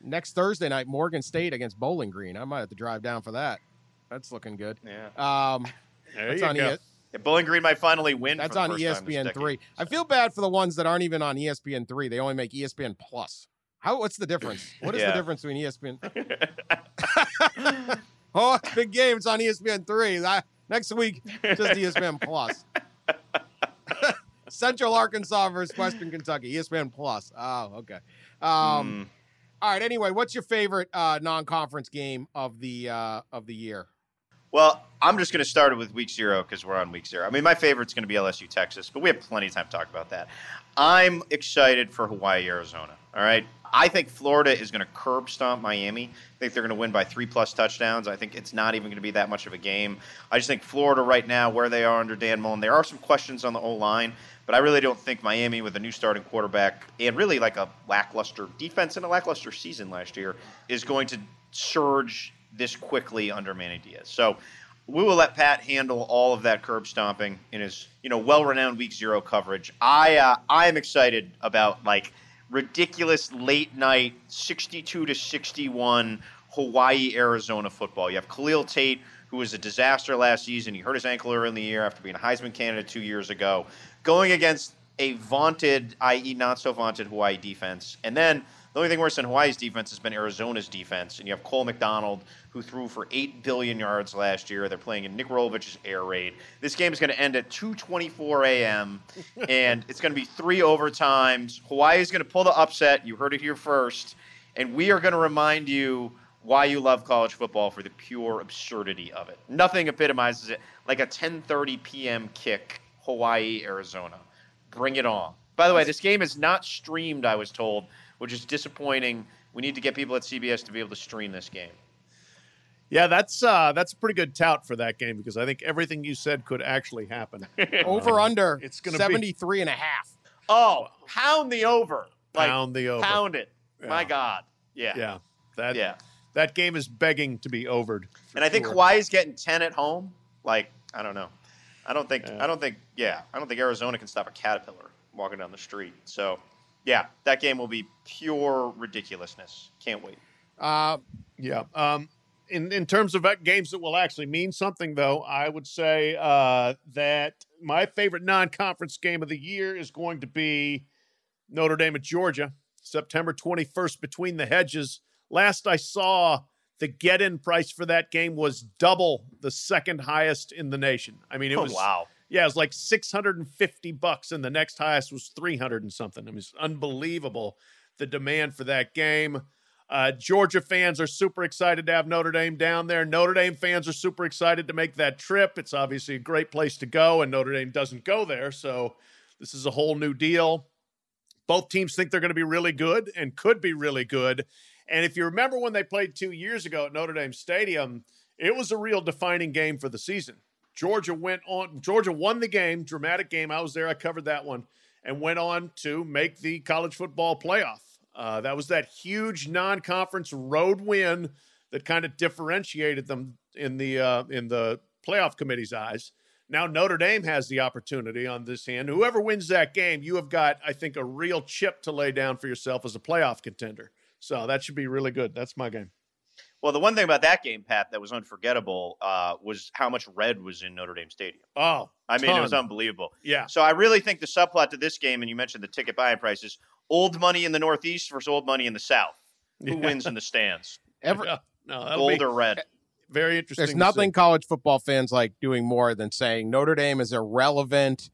C: Next Thursday night, Morgan State against Bowling Green. I might have to drive down for that. That's looking good.
D: Yeah.
C: Um,
E: There
C: that's
E: you
C: on
E: go.
C: ES-
D: Yeah, Bowling Green might finally win.
C: that's
D: for the
C: on E
D: first
C: ESPN
D: decade.
C: three. I feel bad for the ones that aren't even on E ESPN three. They only make E ESPN plus. How? What's the difference? What is
D: Yeah.
C: the difference between E ESPN? oh, big game. It's on ESPN three. I- next week, just ESPN plus. Central Arkansas versus Western Kentucky. ESPN plus. Oh, okay. Um,
D: Mm.
C: All right. Anyway, what's your favorite uh, non-conference game of the uh, of the year?
D: Well, I'm just going to start it with week zero because we're on week zero. I mean, my favorite's going to be LSU Texas, but we have plenty of time to talk about that. I'm excited for Hawaii Arizona. All right. I think Florida is going to curb stomp Miami. I think they're going to win by three plus touchdowns. I think it's not even going to be that much of a game. I just think Florida right now, where they are under Dan Mullen, there are some questions on the O line, but I really don't think Miami with a new starting quarterback and really like a lackluster defense and a lackluster season last year is going to surge this quickly under Manny Diaz. So we will let Pat handle all of that curb stomping in his, you know, well-renowned Week Zero coverage. I uh, I am excited about like ridiculous late night, sixty-two to sixty-one Hawaii Arizona football. You have Khalil Tate, who was a disaster last season. He hurt his ankle early in the year after being a Heisman candidate two years ago, going against a vaunted, i.e., not so vaunted Hawaii defense, and then. The only thing worse than Hawaii's defense has been Arizona's defense. And you have Cole McDonald, who threw for 8 billion yards last year. They're playing in Nick Rolovich's air raid. This game is going to end at 2.24 a.m., and it's going to be three overtimes. Hawaii is going to pull the upset. You heard it here first. And we are going to remind you why you love college football for the pure absurdity of it. Nothing epitomizes it like a 10:30 p.m. kick, Hawaii, Arizona. Bring it on. By the way, this game is not streamed, I was told, which is disappointing. We need to get people at CBS to be able to stream this game.
E: Yeah, that's uh, that's a pretty good tout for that game because I think everything you said could actually happen.
C: Over under
E: It's gonna be-
C: 73 and a half.
D: Oh, pound the over. Like,
E: pound the over.
D: Pound it. My God. Yeah.
E: Yeah, that
D: Yeah.
E: that game is begging to be overed.
D: And I think
E: sure.
D: Hawaii's getting 10 at home. Like, I don't know. I don't think,
E: Yeah.
D: I don't think, yeah, I don't think Arizona can stop a caterpillar walking down the street. So, yeah, that game will be pure ridiculousness. Can't wait.
C: Uh,
E: Yeah. Um, in, in terms of games that will actually mean something, though, I would say uh, that my favorite non conference game of the year is going to be Notre Dame at Georgia, September 21st, between the hedges. Last I saw, the get in price for that game was double the second highest in the nation. I mean, it
D: oh,
E: was.
D: wow.
E: Yeah, it was like 650 bucks, and the next highest was 300 and something. It was unbelievable the demand for that game. Uh, Georgia fans are super excited to have Notre Dame down there. Notre Dame fans are super excited to make that trip. It's obviously a great place to go, and Notre Dame doesn't go there. So this is a whole new deal. Both teams think they're going to be really good and could be really good. And if you remember when they played two years ago at Notre Dame Stadium, it was a real defining game for the season. Georgia went on, Georgia won the game, dramatic game. I was there, I covered that one, and went on to make the college football playoff. Uh, that was that huge non-conference road win that kind of differentiated them in the uh, in the playoff committee's eyes. Now Notre Dame has the opportunity on this hand. Whoever wins that game, you have got, I think, a real chip to lay down for yourself as a playoff contender. So that should be really good. That's my game.
D: Well, the one thing about that game, Pat, that was unforgettable uh, was how much red was in Notre Dame Stadium.
E: Oh,
D: I mean, it was unbelievable.
E: yeah.
D: So I really think the subplot to this game, and you mentioned the ticket buying prices, old money in the Northeast versus old money in the South. Who
E: Yeah.
D: wins in the stands?
C: every,
E: Yeah. No,
D: Gold
E: be
D: or red?
E: very interesting.
C: there's nothing
E: see.
C: college football fans like doing more than saying Notre Dame is irrelevant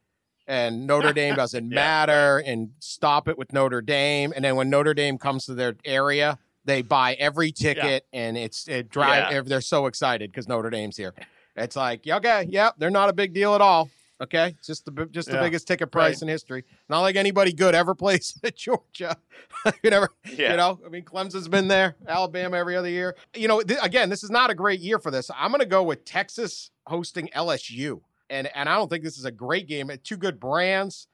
C: and Notre Dame doesn't
D: Yeah.
C: matter and stop it with Notre Dame. And then when Notre Dame comes to their area, they buy every ticket and it's it drive.
D: Yeah.
C: They're so excited because Notre Dame's here. It's like okay, yep, they're not a big deal at all. Okay, it's just the just the
E: Yeah.
C: biggest ticket price in history. Not like anybody good ever plays at Georgia. you never,
D: Yeah.
C: you know. I mean, Clemson's been there, Alabama every other year. You know, th- again, this is not a great year for this. I'm going to go with Texas hosting LSU, and and I don't think this is a great game. Two good brands.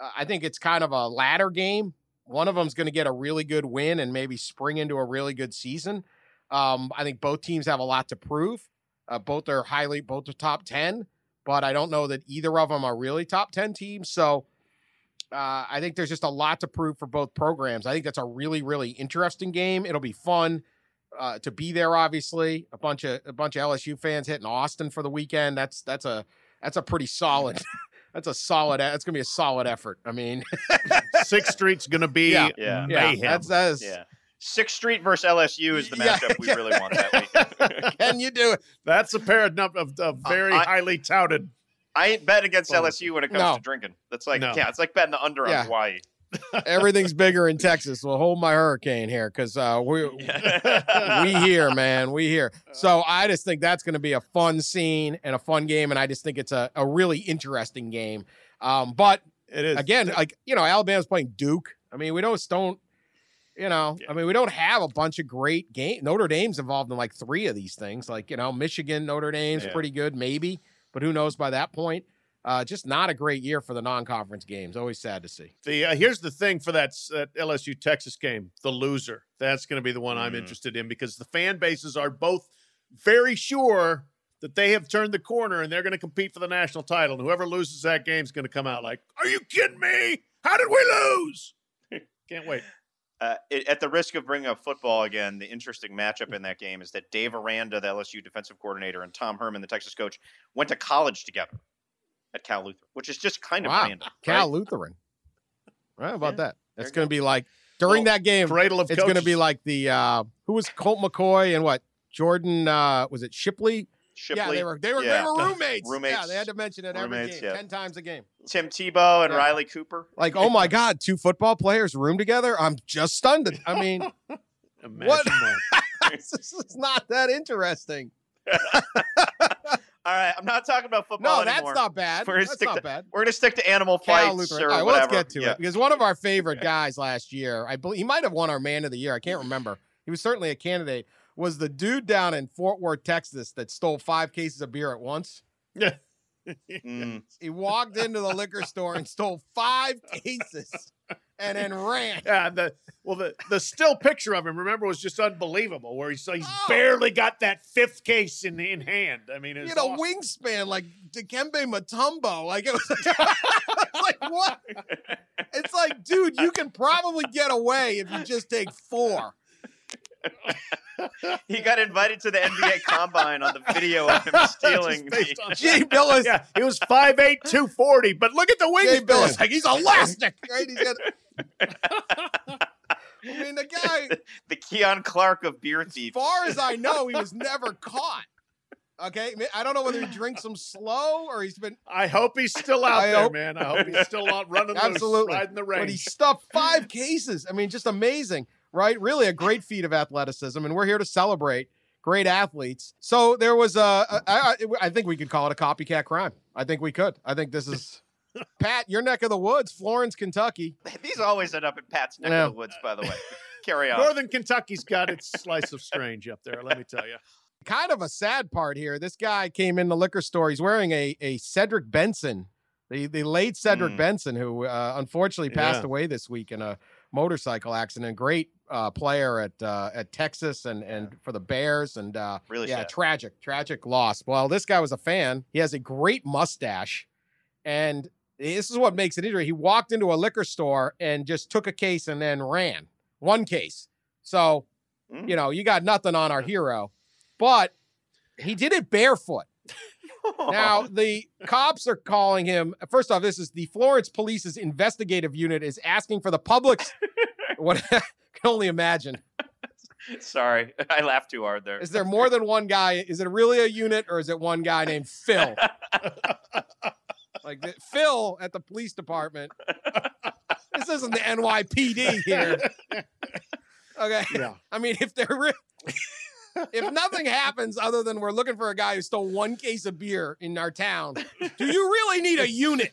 C: Uh, I think it's kind of a ladder game. One of them's going to get a really good win and maybe spring into a really good season. Um, I think both teams have a lot to prove. Uh, both are highly, both are top ten, but I don't know that either of them are really top ten teams. So uh, I think there's just a lot to prove for both programs. I think that's a really, really interesting game. It'll be fun uh, to be there. Obviously, a bunch of a bunch of LSU fans hitting Austin for the weekend. That's that's a that's a pretty solid. That's a solid. That's gonna be a solid effort. I mean,
E: Sixth Street's going to be
C: Yeah.
D: Yeah.
C: yeah, that's that's.
D: Yeah. Sixth Street versus LSU is the
C: Yeah,
D: matchup we really want that week.
C: Can you do it?
E: That's a pair of, of, of very
D: Uh, I-
E: highly touted.
D: I ain't betting against. LSU when it comes
C: No.
D: to drinking. That's like,
E: No.
D: yeah, it's like betting the under
C: Yeah.
D: on Hawaii.
C: Everything's bigger in Texas. Well, hold my hurricane here because uh, we we here, man. We here. So I just think that's going to be a fun scene and a fun game, and I just think it's a, a really interesting game. Um, but
E: It is
C: again, like you know, Alabama's playing Duke. I mean, we don't don't you know, I mean, we don't have a bunch of great game. Notre Dame's involved in like three of these things. Like you know, Michigan, Notre Dame's
E: Yeah.
C: pretty good, maybe, but who knows by that point. Uh, just not a great year for the non-conference games. Always sad to see.
E: The uh, here's the thing for that, LSU Texas game, the loser. That's going to be the one I'm
D: Mm.
E: interested in because the fan bases are both very sure that they have turned the corner and they're going to compete for the national title. And whoever loses that game is going to come out like, "Are you kidding me? How did we lose?" Can't wait.
D: Uh, it, at the risk of bringing up football again, the interesting matchup in that game is that Dave Aranda, the LSU defensive coordinator, and Tom Herman, the Texas coach, went to college together at Cal Lutheran, which is just kind of
C: Wow.
D: random.
C: Cal
D: right?
C: Lutheran. How about
D: Yeah,
C: that?
D: there
C: It's going to be like during
E: Well,
C: that game.
E: Cradle of
C: It's going to be like the uh, who was Colt McCoy and what Jordan uh, was it Shipley?
D: Shipley,
C: Yeah, they were they were
D: yeah.
C: they were roommates. Yeah, they had to mention it every
D: Roommates,
C: game,
D: yeah.
C: ten times a game.
D: Tim Tebow and
C: Yeah.
D: Riley Cooper.
C: Like, oh my God, two football players room together. I'm just stunned. I mean,
E: Imagine
C: what?
E: that.
C: this is not that interesting.
D: All right, I'm not talking about football
C: No, that's
D: anymore.
C: not bad.
D: We're gonna
C: That's not
D: to-
C: bad.
D: We're gonna stick to animal fights or
C: right, well,
D: whatever.
C: let's get to
D: Yeah.
C: it because one of our favorite guys last year, I believe he might have won our Man of the Year. I can't remember. He was certainly a candidate. Was the dude down in Fort Worth, Texas, that stole five cases of beer at once?
E: Yeah.
D: Mm.
C: He walked into the liquor store and stole five cases and then ran.
E: Yeah, the well, the the still picture of him, remember, was just unbelievable. Where he's he's
C: Oh.
E: barely got that fifth case in in hand. I mean,
C: He
E: it's
C: had a
E: awesome.
C: wingspan like Dikembe Mutombo. Like it was like what? It's like, dude, you can probably get away if you just take four.
D: He got invited to the NBA Combine on the video of him stealing.
E: Just based
D: the-
E: on
C: Jay. Bilas,
E: Yeah, he was 5'8", 240, but look at the
C: Jay. Bilas, like he's elastic, right? He's got. I mean, the guy,
D: the Keon Clark of beer
C: as far as I know, he was never caught. Okay, I don't know whether he drinks them slow or he's been,
E: I hope he's still out
C: I
E: there,
C: hope-
E: man. I hope he's still out running
C: Absolutely.
E: loose, riding the
C: but he
E: range.
C: stuffed five cases. I mean, just amazing, right? Really a great feat of athleticism, and we're here to celebrate great athletes. So there was a, a I, I I think we could call it a copycat crime. I think we could. I think this is Pat, your neck of the woods, Florence, Kentucky.
D: These always end up in Pat's neck
C: Yeah.
D: of the woods, by the way. Carry on.
E: Northern Kentucky's got its slice of strange up there. Let me tell you.
C: Kind of a sad part here. This guy came in the liquor store. He's wearing a a Cedric Benson, the the late Cedric
D: Mm.
C: Benson, who uh, unfortunately passed
E: Yeah.
C: away this week in a motorcycle accident. Great uh, player at uh, at Texas and and for the Bears and uh,
D: Really
C: yeah,
D: sad.
C: tragic, tragic loss. Well, this guy was a fan. He has a great mustache, and this is what makes it interesting. He walked into a liquor store and just took a case and then ran one case. So
D: Mm.
C: you know you got nothing on our hero, but he did it barefoot. Now the cops are calling him. First off, this is the Florence Police's investigative unit is asking for the public's. what can only imagine.
D: Sorry, I laughed too hard there.
C: Is there more than one guy? Is it really a unit or is it one guy named Phil? like Phil at the police department. This isn't the NYPD here. Okay.
E: Yeah.
C: I mean, if they're re- if nothing happens other than we're looking for a guy who stole one case of beer in our town, do you really need a unit?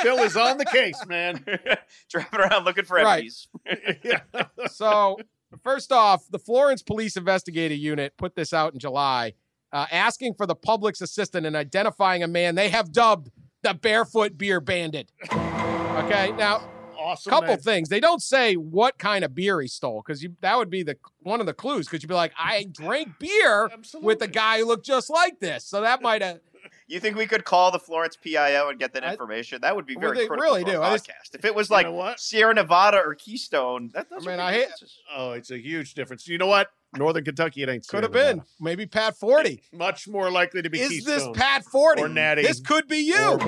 E: Phil is on the case, man.
D: Driving around looking for
C: Right.
E: yeah.
C: So, first off, the Florence Police Investigative Unit put this out in July, uh, asking for the public's assistance in identifying a man they have dubbed the Barefoot Beer Bandit. Okay, now
E: Awesome.
C: couple
E: man.
C: things. They don't say what kind of beer he stole because that would be the one of the clues. Because you'd be like, I drank beer with a guy who looked just like this, so that might have.
D: You think we could call the Florence PIO and get that
C: I-
D: information? That would be very
C: they
D: critical
C: really
D: for
C: do.
D: a
C: I just-
D: podcast. If it was
E: You
D: like
E: know what?
D: Sierra Nevada or Keystone, that, those
C: I mean, I hate-
D: differences.
E: Oh, it's a huge difference. You know what? Northern Kentucky, it ain't.
C: Could have been
E: Nevada.
C: maybe Pat Forde.
E: much more likely to be.
C: Is this Pat Forde?
E: or Natty
C: This could be you.
E: or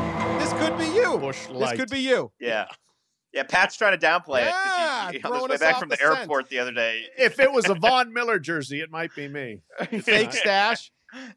C: This could be you.
E: Busch
C: This could be you.
D: Yeah. Yeah, Pat's trying to downplay
C: Yeah,
D: it. 'cause He, he, on his way back from
C: the
D: the,
C: scent.
D: airport the other day.
E: If it was a Von Miller jersey, it might be me.
C: Fake stash.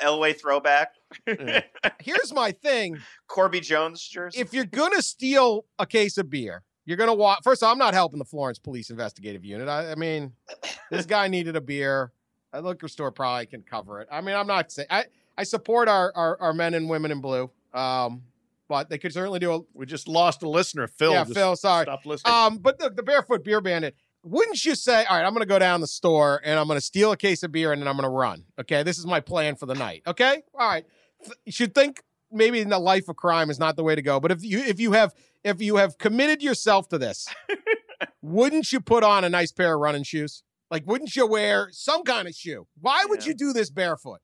D: Elway throwback.
C: Here's my thing.
D: Corby Jones jersey.
C: if you're gonna steal a case of beer, you're gonna walk. First of all, I'm not helping the Florence Police Investigative Unit. I, I mean, this guy needed a beer. A liquor store probably can cover it. I mean, I'm not saying I I support our our, our men and women in blue. Um, but they could certainly do a
E: We just lost a listener. Phil.
C: yeah.
E: just
C: Phil, sorry.
E: Stopped listening.
C: Um, but the, the barefoot beer bandit. Wouldn't you say, all right, I'm going to go down the store and I'm going to steal a case of beer and then I'm going to run. Okay, this is my plan for the night. Okay, all right. Th- You should think maybe in the life of crime is not the way to go. But if you if you have if you have committed yourself to this, wouldn't you put on a nice pair of running shoes? Like, wouldn't you wear some kind of shoe? Why would
D: Yeah.
C: you do this barefoot?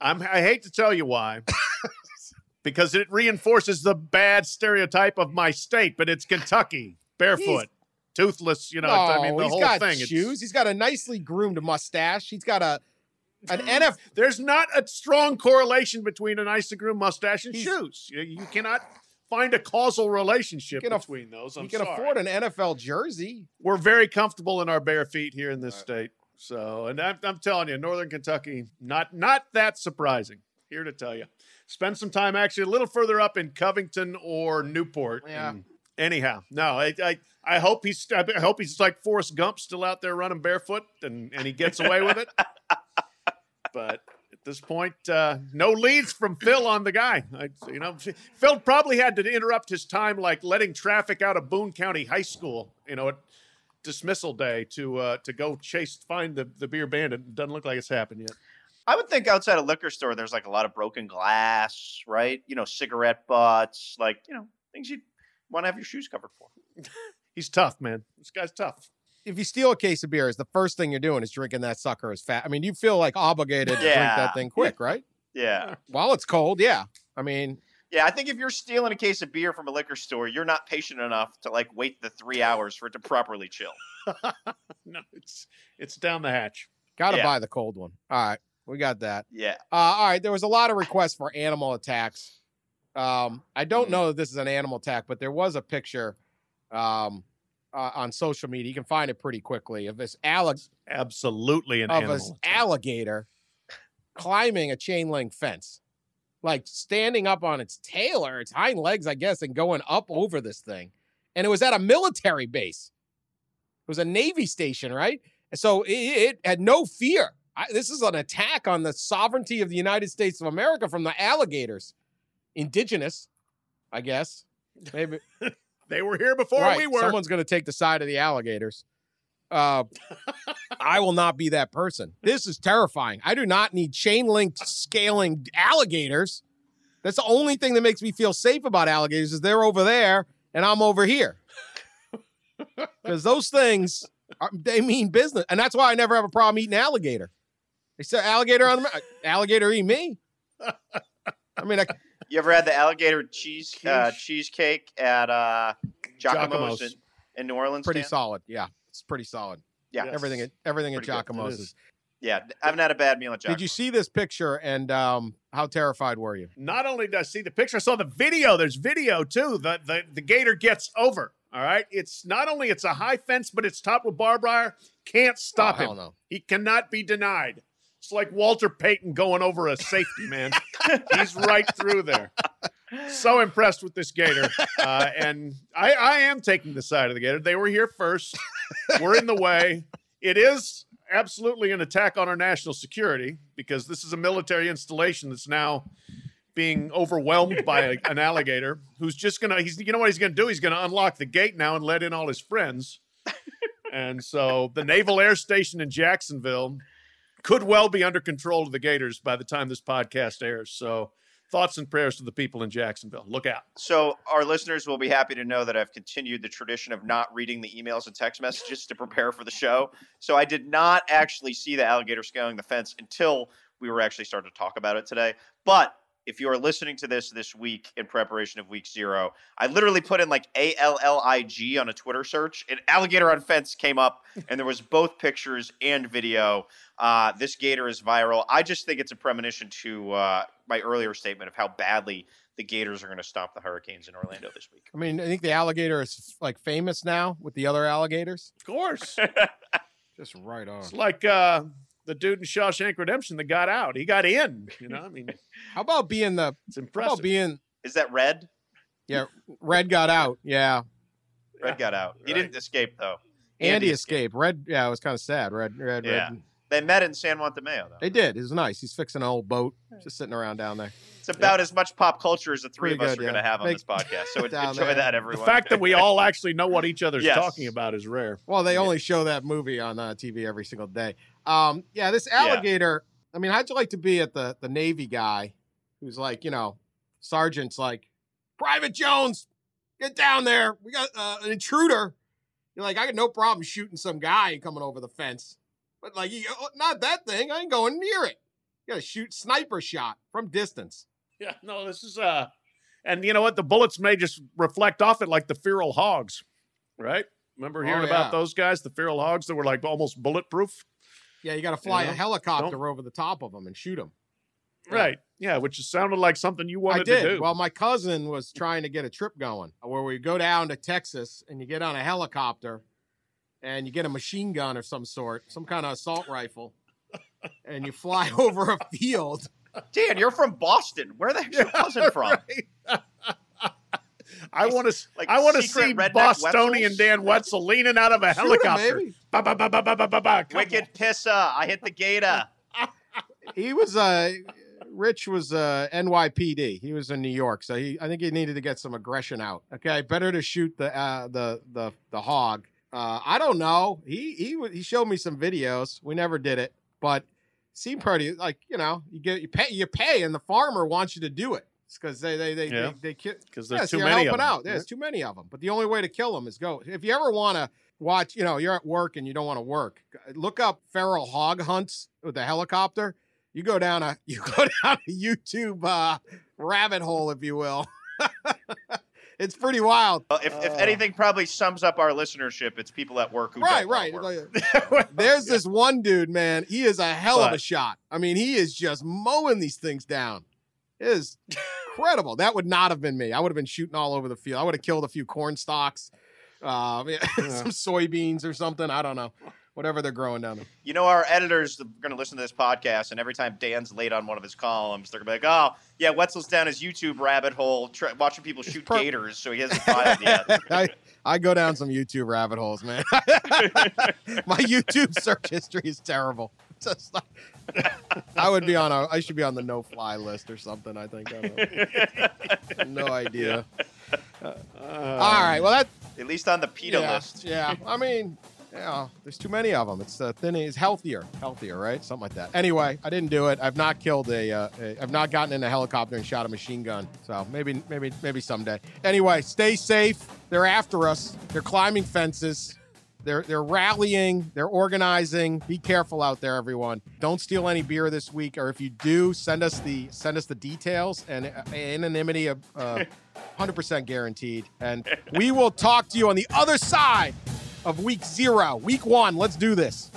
E: I'm, I hate to tell you why. because it reinforces the bad stereotype of my state, but it's Kentucky, barefoot, toothless. You know, I mean the
C: he's
E: whole
C: got
E: thing. It's-
C: shoes. He's got a nicely groomed mustache. He's got a an NF.
E: There's not a strong correlation between an Isogrum mustache and
C: He's-
E: shoes. You, you cannot find a causal relationship
C: He can
E: between those. I'm
C: He can
E: sorry.
C: afford an NFL jersey.
E: We're very comfortable in our bare feet here in this state. So, and I'm, I'm telling you, Northern Kentucky, not not that surprising. Here to tell you, spend some time actually a little further up in Covington or Newport.
C: Yeah.
E: And anyhow, no, I, I I hope he's I hope he's like Forrest Gump, still out there running barefoot, and and he gets away with it. but at this point, uh, no leads from Phil on the guy. I, you know, Phil probably had to interrupt his time, like letting traffic out of Boone County High School. You know, at dismissal day to uh, to go chase find the the beer bandit. Doesn't look like it's happened yet.
D: I would think outside a liquor store, there's like a lot of broken glass, right? You know, cigarette butts, like you know, things you want to have your shoes covered for?
E: He's tough, man. This guy's tough.
C: If you steal a case of beers, the first thing you're doing is drinking that sucker as fat. I mean, you feel like obligated to drink that thing quick, right?
D: Yeah.
C: While it's cold, yeah. I mean,
D: Yeah, I think if you're stealing a case of beer from a liquor store, you're not patient enough to like wait the three hours for it to properly chill.
E: no, it's it's down the hatch.
C: gotta
D: Yeah.
C: buy the cold one. All right, we got that.
D: Yeah.
C: Uh, all right, there was a lot of requests for animal attacks. Um, I don't
D: Mhm.
C: know that this is an animal attack, but there was a picture um, uh, on social media. You can find it pretty quickly of this allig-
E: Absolutely an
C: of
E: animal.
C: this alligator climbing a chain link fence, like standing up on its tail or its hind legs, I guess, and going up over this thing. And it was at a military base. It was a Navy station, right? So it, it had no fear. I, this is an attack on the sovereignty of the United States of America from the alligators, indigenous, I guess. Maybe
E: They were here before
C: right.
E: we were.
C: Someone's going to take the side of the alligators. Uh, I will not be that person. This is terrifying. I do not need chain link scaling alligators. That's the only thing that makes me feel safe about alligators is they're over there and I'm over here. Because those things, are, they mean business, and that's why I never have a problem eating alligator. They said alligator on the alligator eat me. I mean, I,
D: You ever had the alligator cheese uh, cheesecake at uh, Jacques-Imo's,
E: Jacques-Imo's.
D: in, in New Orleans?
C: pretty
D: Dan?
C: solid. Yeah, it's pretty solid.
D: Yeah.
E: Yes.
C: Everything, at, everything
D: Pretty good. It
C: Jacques-Imo's
E: is.
C: is
D: Yeah, I haven't had a bad meal at Jacques-Imo's.
C: Did you see this picture and um, how terrified were you?
E: Not only did I see the picture, I saw the video. There's video too. The the, the gator gets over. All right. It's not only it's a high fence, but it's topped with barbed wire. Can't stop
C: Oh, hell
E: him.
C: no.
E: He cannot be denied. It's like Walter Payton going over a safety man. He's right through there. So impressed with this gator, uh, and I, I am taking the side of the gator. They were here first. We're in the way. It is absolutely an attack on our national security because this is a military installation that's now being overwhelmed by a- an alligator who's just gonna he's you know what he's gonna do he's gonna unlock the gate now and let in all his friends and so the naval air station in jacksonville could well be under control of the gators by the time this podcast airs so thoughts and prayers to the people in jacksonville look out
D: So our listeners will be happy to know that I've continued the tradition of not reading the emails and text messages to prepare for the show. So I did not actually see the alligator scaling the fence until we were actually starting to talk about it today. But if you are listening to this this week in preparation of week zero, I literally put in like A L L I G on a Twitter search, and alligator on fence came up, and there was both pictures and video. Uh, this gator is viral. I just think it's a premonition to uh, my earlier statement of how badly the Gators are going to stop the Hurricanes in Orlando this week.
C: I mean, I think the alligator is like famous now with the other alligators.
E: of course
C: Just right on.
E: it's like uh the dude in Shawshank Redemption that got out. He got in. You know, I mean,
C: How about being the?
E: it's impressive.
C: How about being?
D: Is that Red?
C: Yeah, red got out. Yeah,
D: Red got out. He
E: Right.
D: didn't escape though.
C: Andy,
D: Andy
C: escaped. Red. Yeah, it was kind of sad. Red. Red.
D: Yeah.
C: Red.
D: They met in San Juan de Mayo though.
C: They did. It was nice. He's fixing an old boat, just sitting around down there.
D: It's about as much pop culture as the three
C: Pretty
D: of us
C: good,
D: are going to have on
C: Make-
D: this podcast. So
C: Down
D: enjoy
C: there.
D: that, everyone.
E: the fact that we all actually know what each other's
D: Yes.
E: talking about is rare.
C: Well, they
D: Yeah.
C: only show that movie on uh, TV every single day. Um, yeah, this alligator. I mean, how'd you like to be at the the Navy guy who's like, you know, sergeant's like, Private Jones, get down there. We got uh, an intruder. You're like, I got no problem shooting some guy coming over the fence, but like, you, oh, not that thing. I ain't going near it. You got to shoot sniper shot from distance.
E: Yeah, no, this is uh and you know what? The bullets may just reflect off it like the feral hogs, right? Remember
C: Oh,
E: hearing
C: yeah.
E: about those guys, the feral hogs that were like almost bulletproof?
C: Yeah, you got to fly
E: You know,
C: a helicopter over the top of them and shoot them. Yeah.
E: Right. Yeah, which sounded like something you wanted
C: I did.
E: to do.
C: Well, my cousin was trying to get a trip going where we go down to Texas and you get on a helicopter and you get a machine gun of some sort, some kind of assault rifle, and you fly over a field.
D: Dan, you're from Boston. Where the heck's your cousin from?
E: Right. I want to.
D: Like
E: I want to see Bostonian
D: Wetzels?
E: Dan Wetzel leaning out of a
C: Shoot
E: helicopter.
C: baby.
E: Ba, ba, ba,
D: Wicked pissa. I hit the gator.
C: He was uh Rich was uh NYPD. He was in New York, so he I think he needed to get some aggression out. Okay, better to shoot the uh the the the hog. Uh I don't know. He he he showed me some videos. We never did it, but seemed pretty like, you know, you get you pay you pay and the farmer wants you to do it. because they they they
E: Yeah.
C: they, they
E: because
C: yeah,
E: there's
C: so
E: too many of
C: helping
E: them.
C: out. There's too many of them. But the only way to kill them is go. If you ever want to watch, you know, you're at work and you don't want to work, look up feral hog hunts with the helicopter. You go down a you go down a YouTube uh, rabbit hole, if you will. it's pretty wild.
D: Well, if, if
E: Uh.
D: anything probably sums up our listenership, it's people at work who
C: Right,
D: don't wanna
C: right.
D: work.
C: There's this one dude, man. He is a hell of a shot. I mean, he is just mowing these things down. It is incredible. That would not have been me. I would have been shooting all over the field. I would have killed a few corn stalks, uh, some soybeans or something. I don't know. Whatever they're growing down there.
D: You know, our editors are going to listen to this podcast, and every time Dan's late on one of his columns, they're going to be like, "Oh, yeah, Wetzel's down his YouTube rabbit hole, try, watching people shoot
C: per-
D: gators, so he hasn't filed yet."
C: I, I go down some YouTube rabbit holes, man. My YouTube search history is terrible. Just like, I would be on a, I should be on the no fly list or something. I think. I. No idea.
E: Uh,
C: All right. Well, that
D: At least on the PETA
C: yeah,
D: list.
C: Yeah, I mean, yeah, there's too many of them. It's uh, thin. It's healthier, healthier, right? Something like that. Anyway, I didn't do it. I've not killed a. Uh, a I've not gotten in a helicopter and shot a machine gun. So maybe, maybe, maybe someday. Anyway, stay safe. They're after us. They're climbing fences. They're they're rallying. They're organizing. Be careful out there, everyone. Don't steal any beer this week, or if you do, send us the send us the details and uh, anonymity of. Uh, 100% guaranteed. And we will talk to you on the other side of week zero. Week one. Let's do this.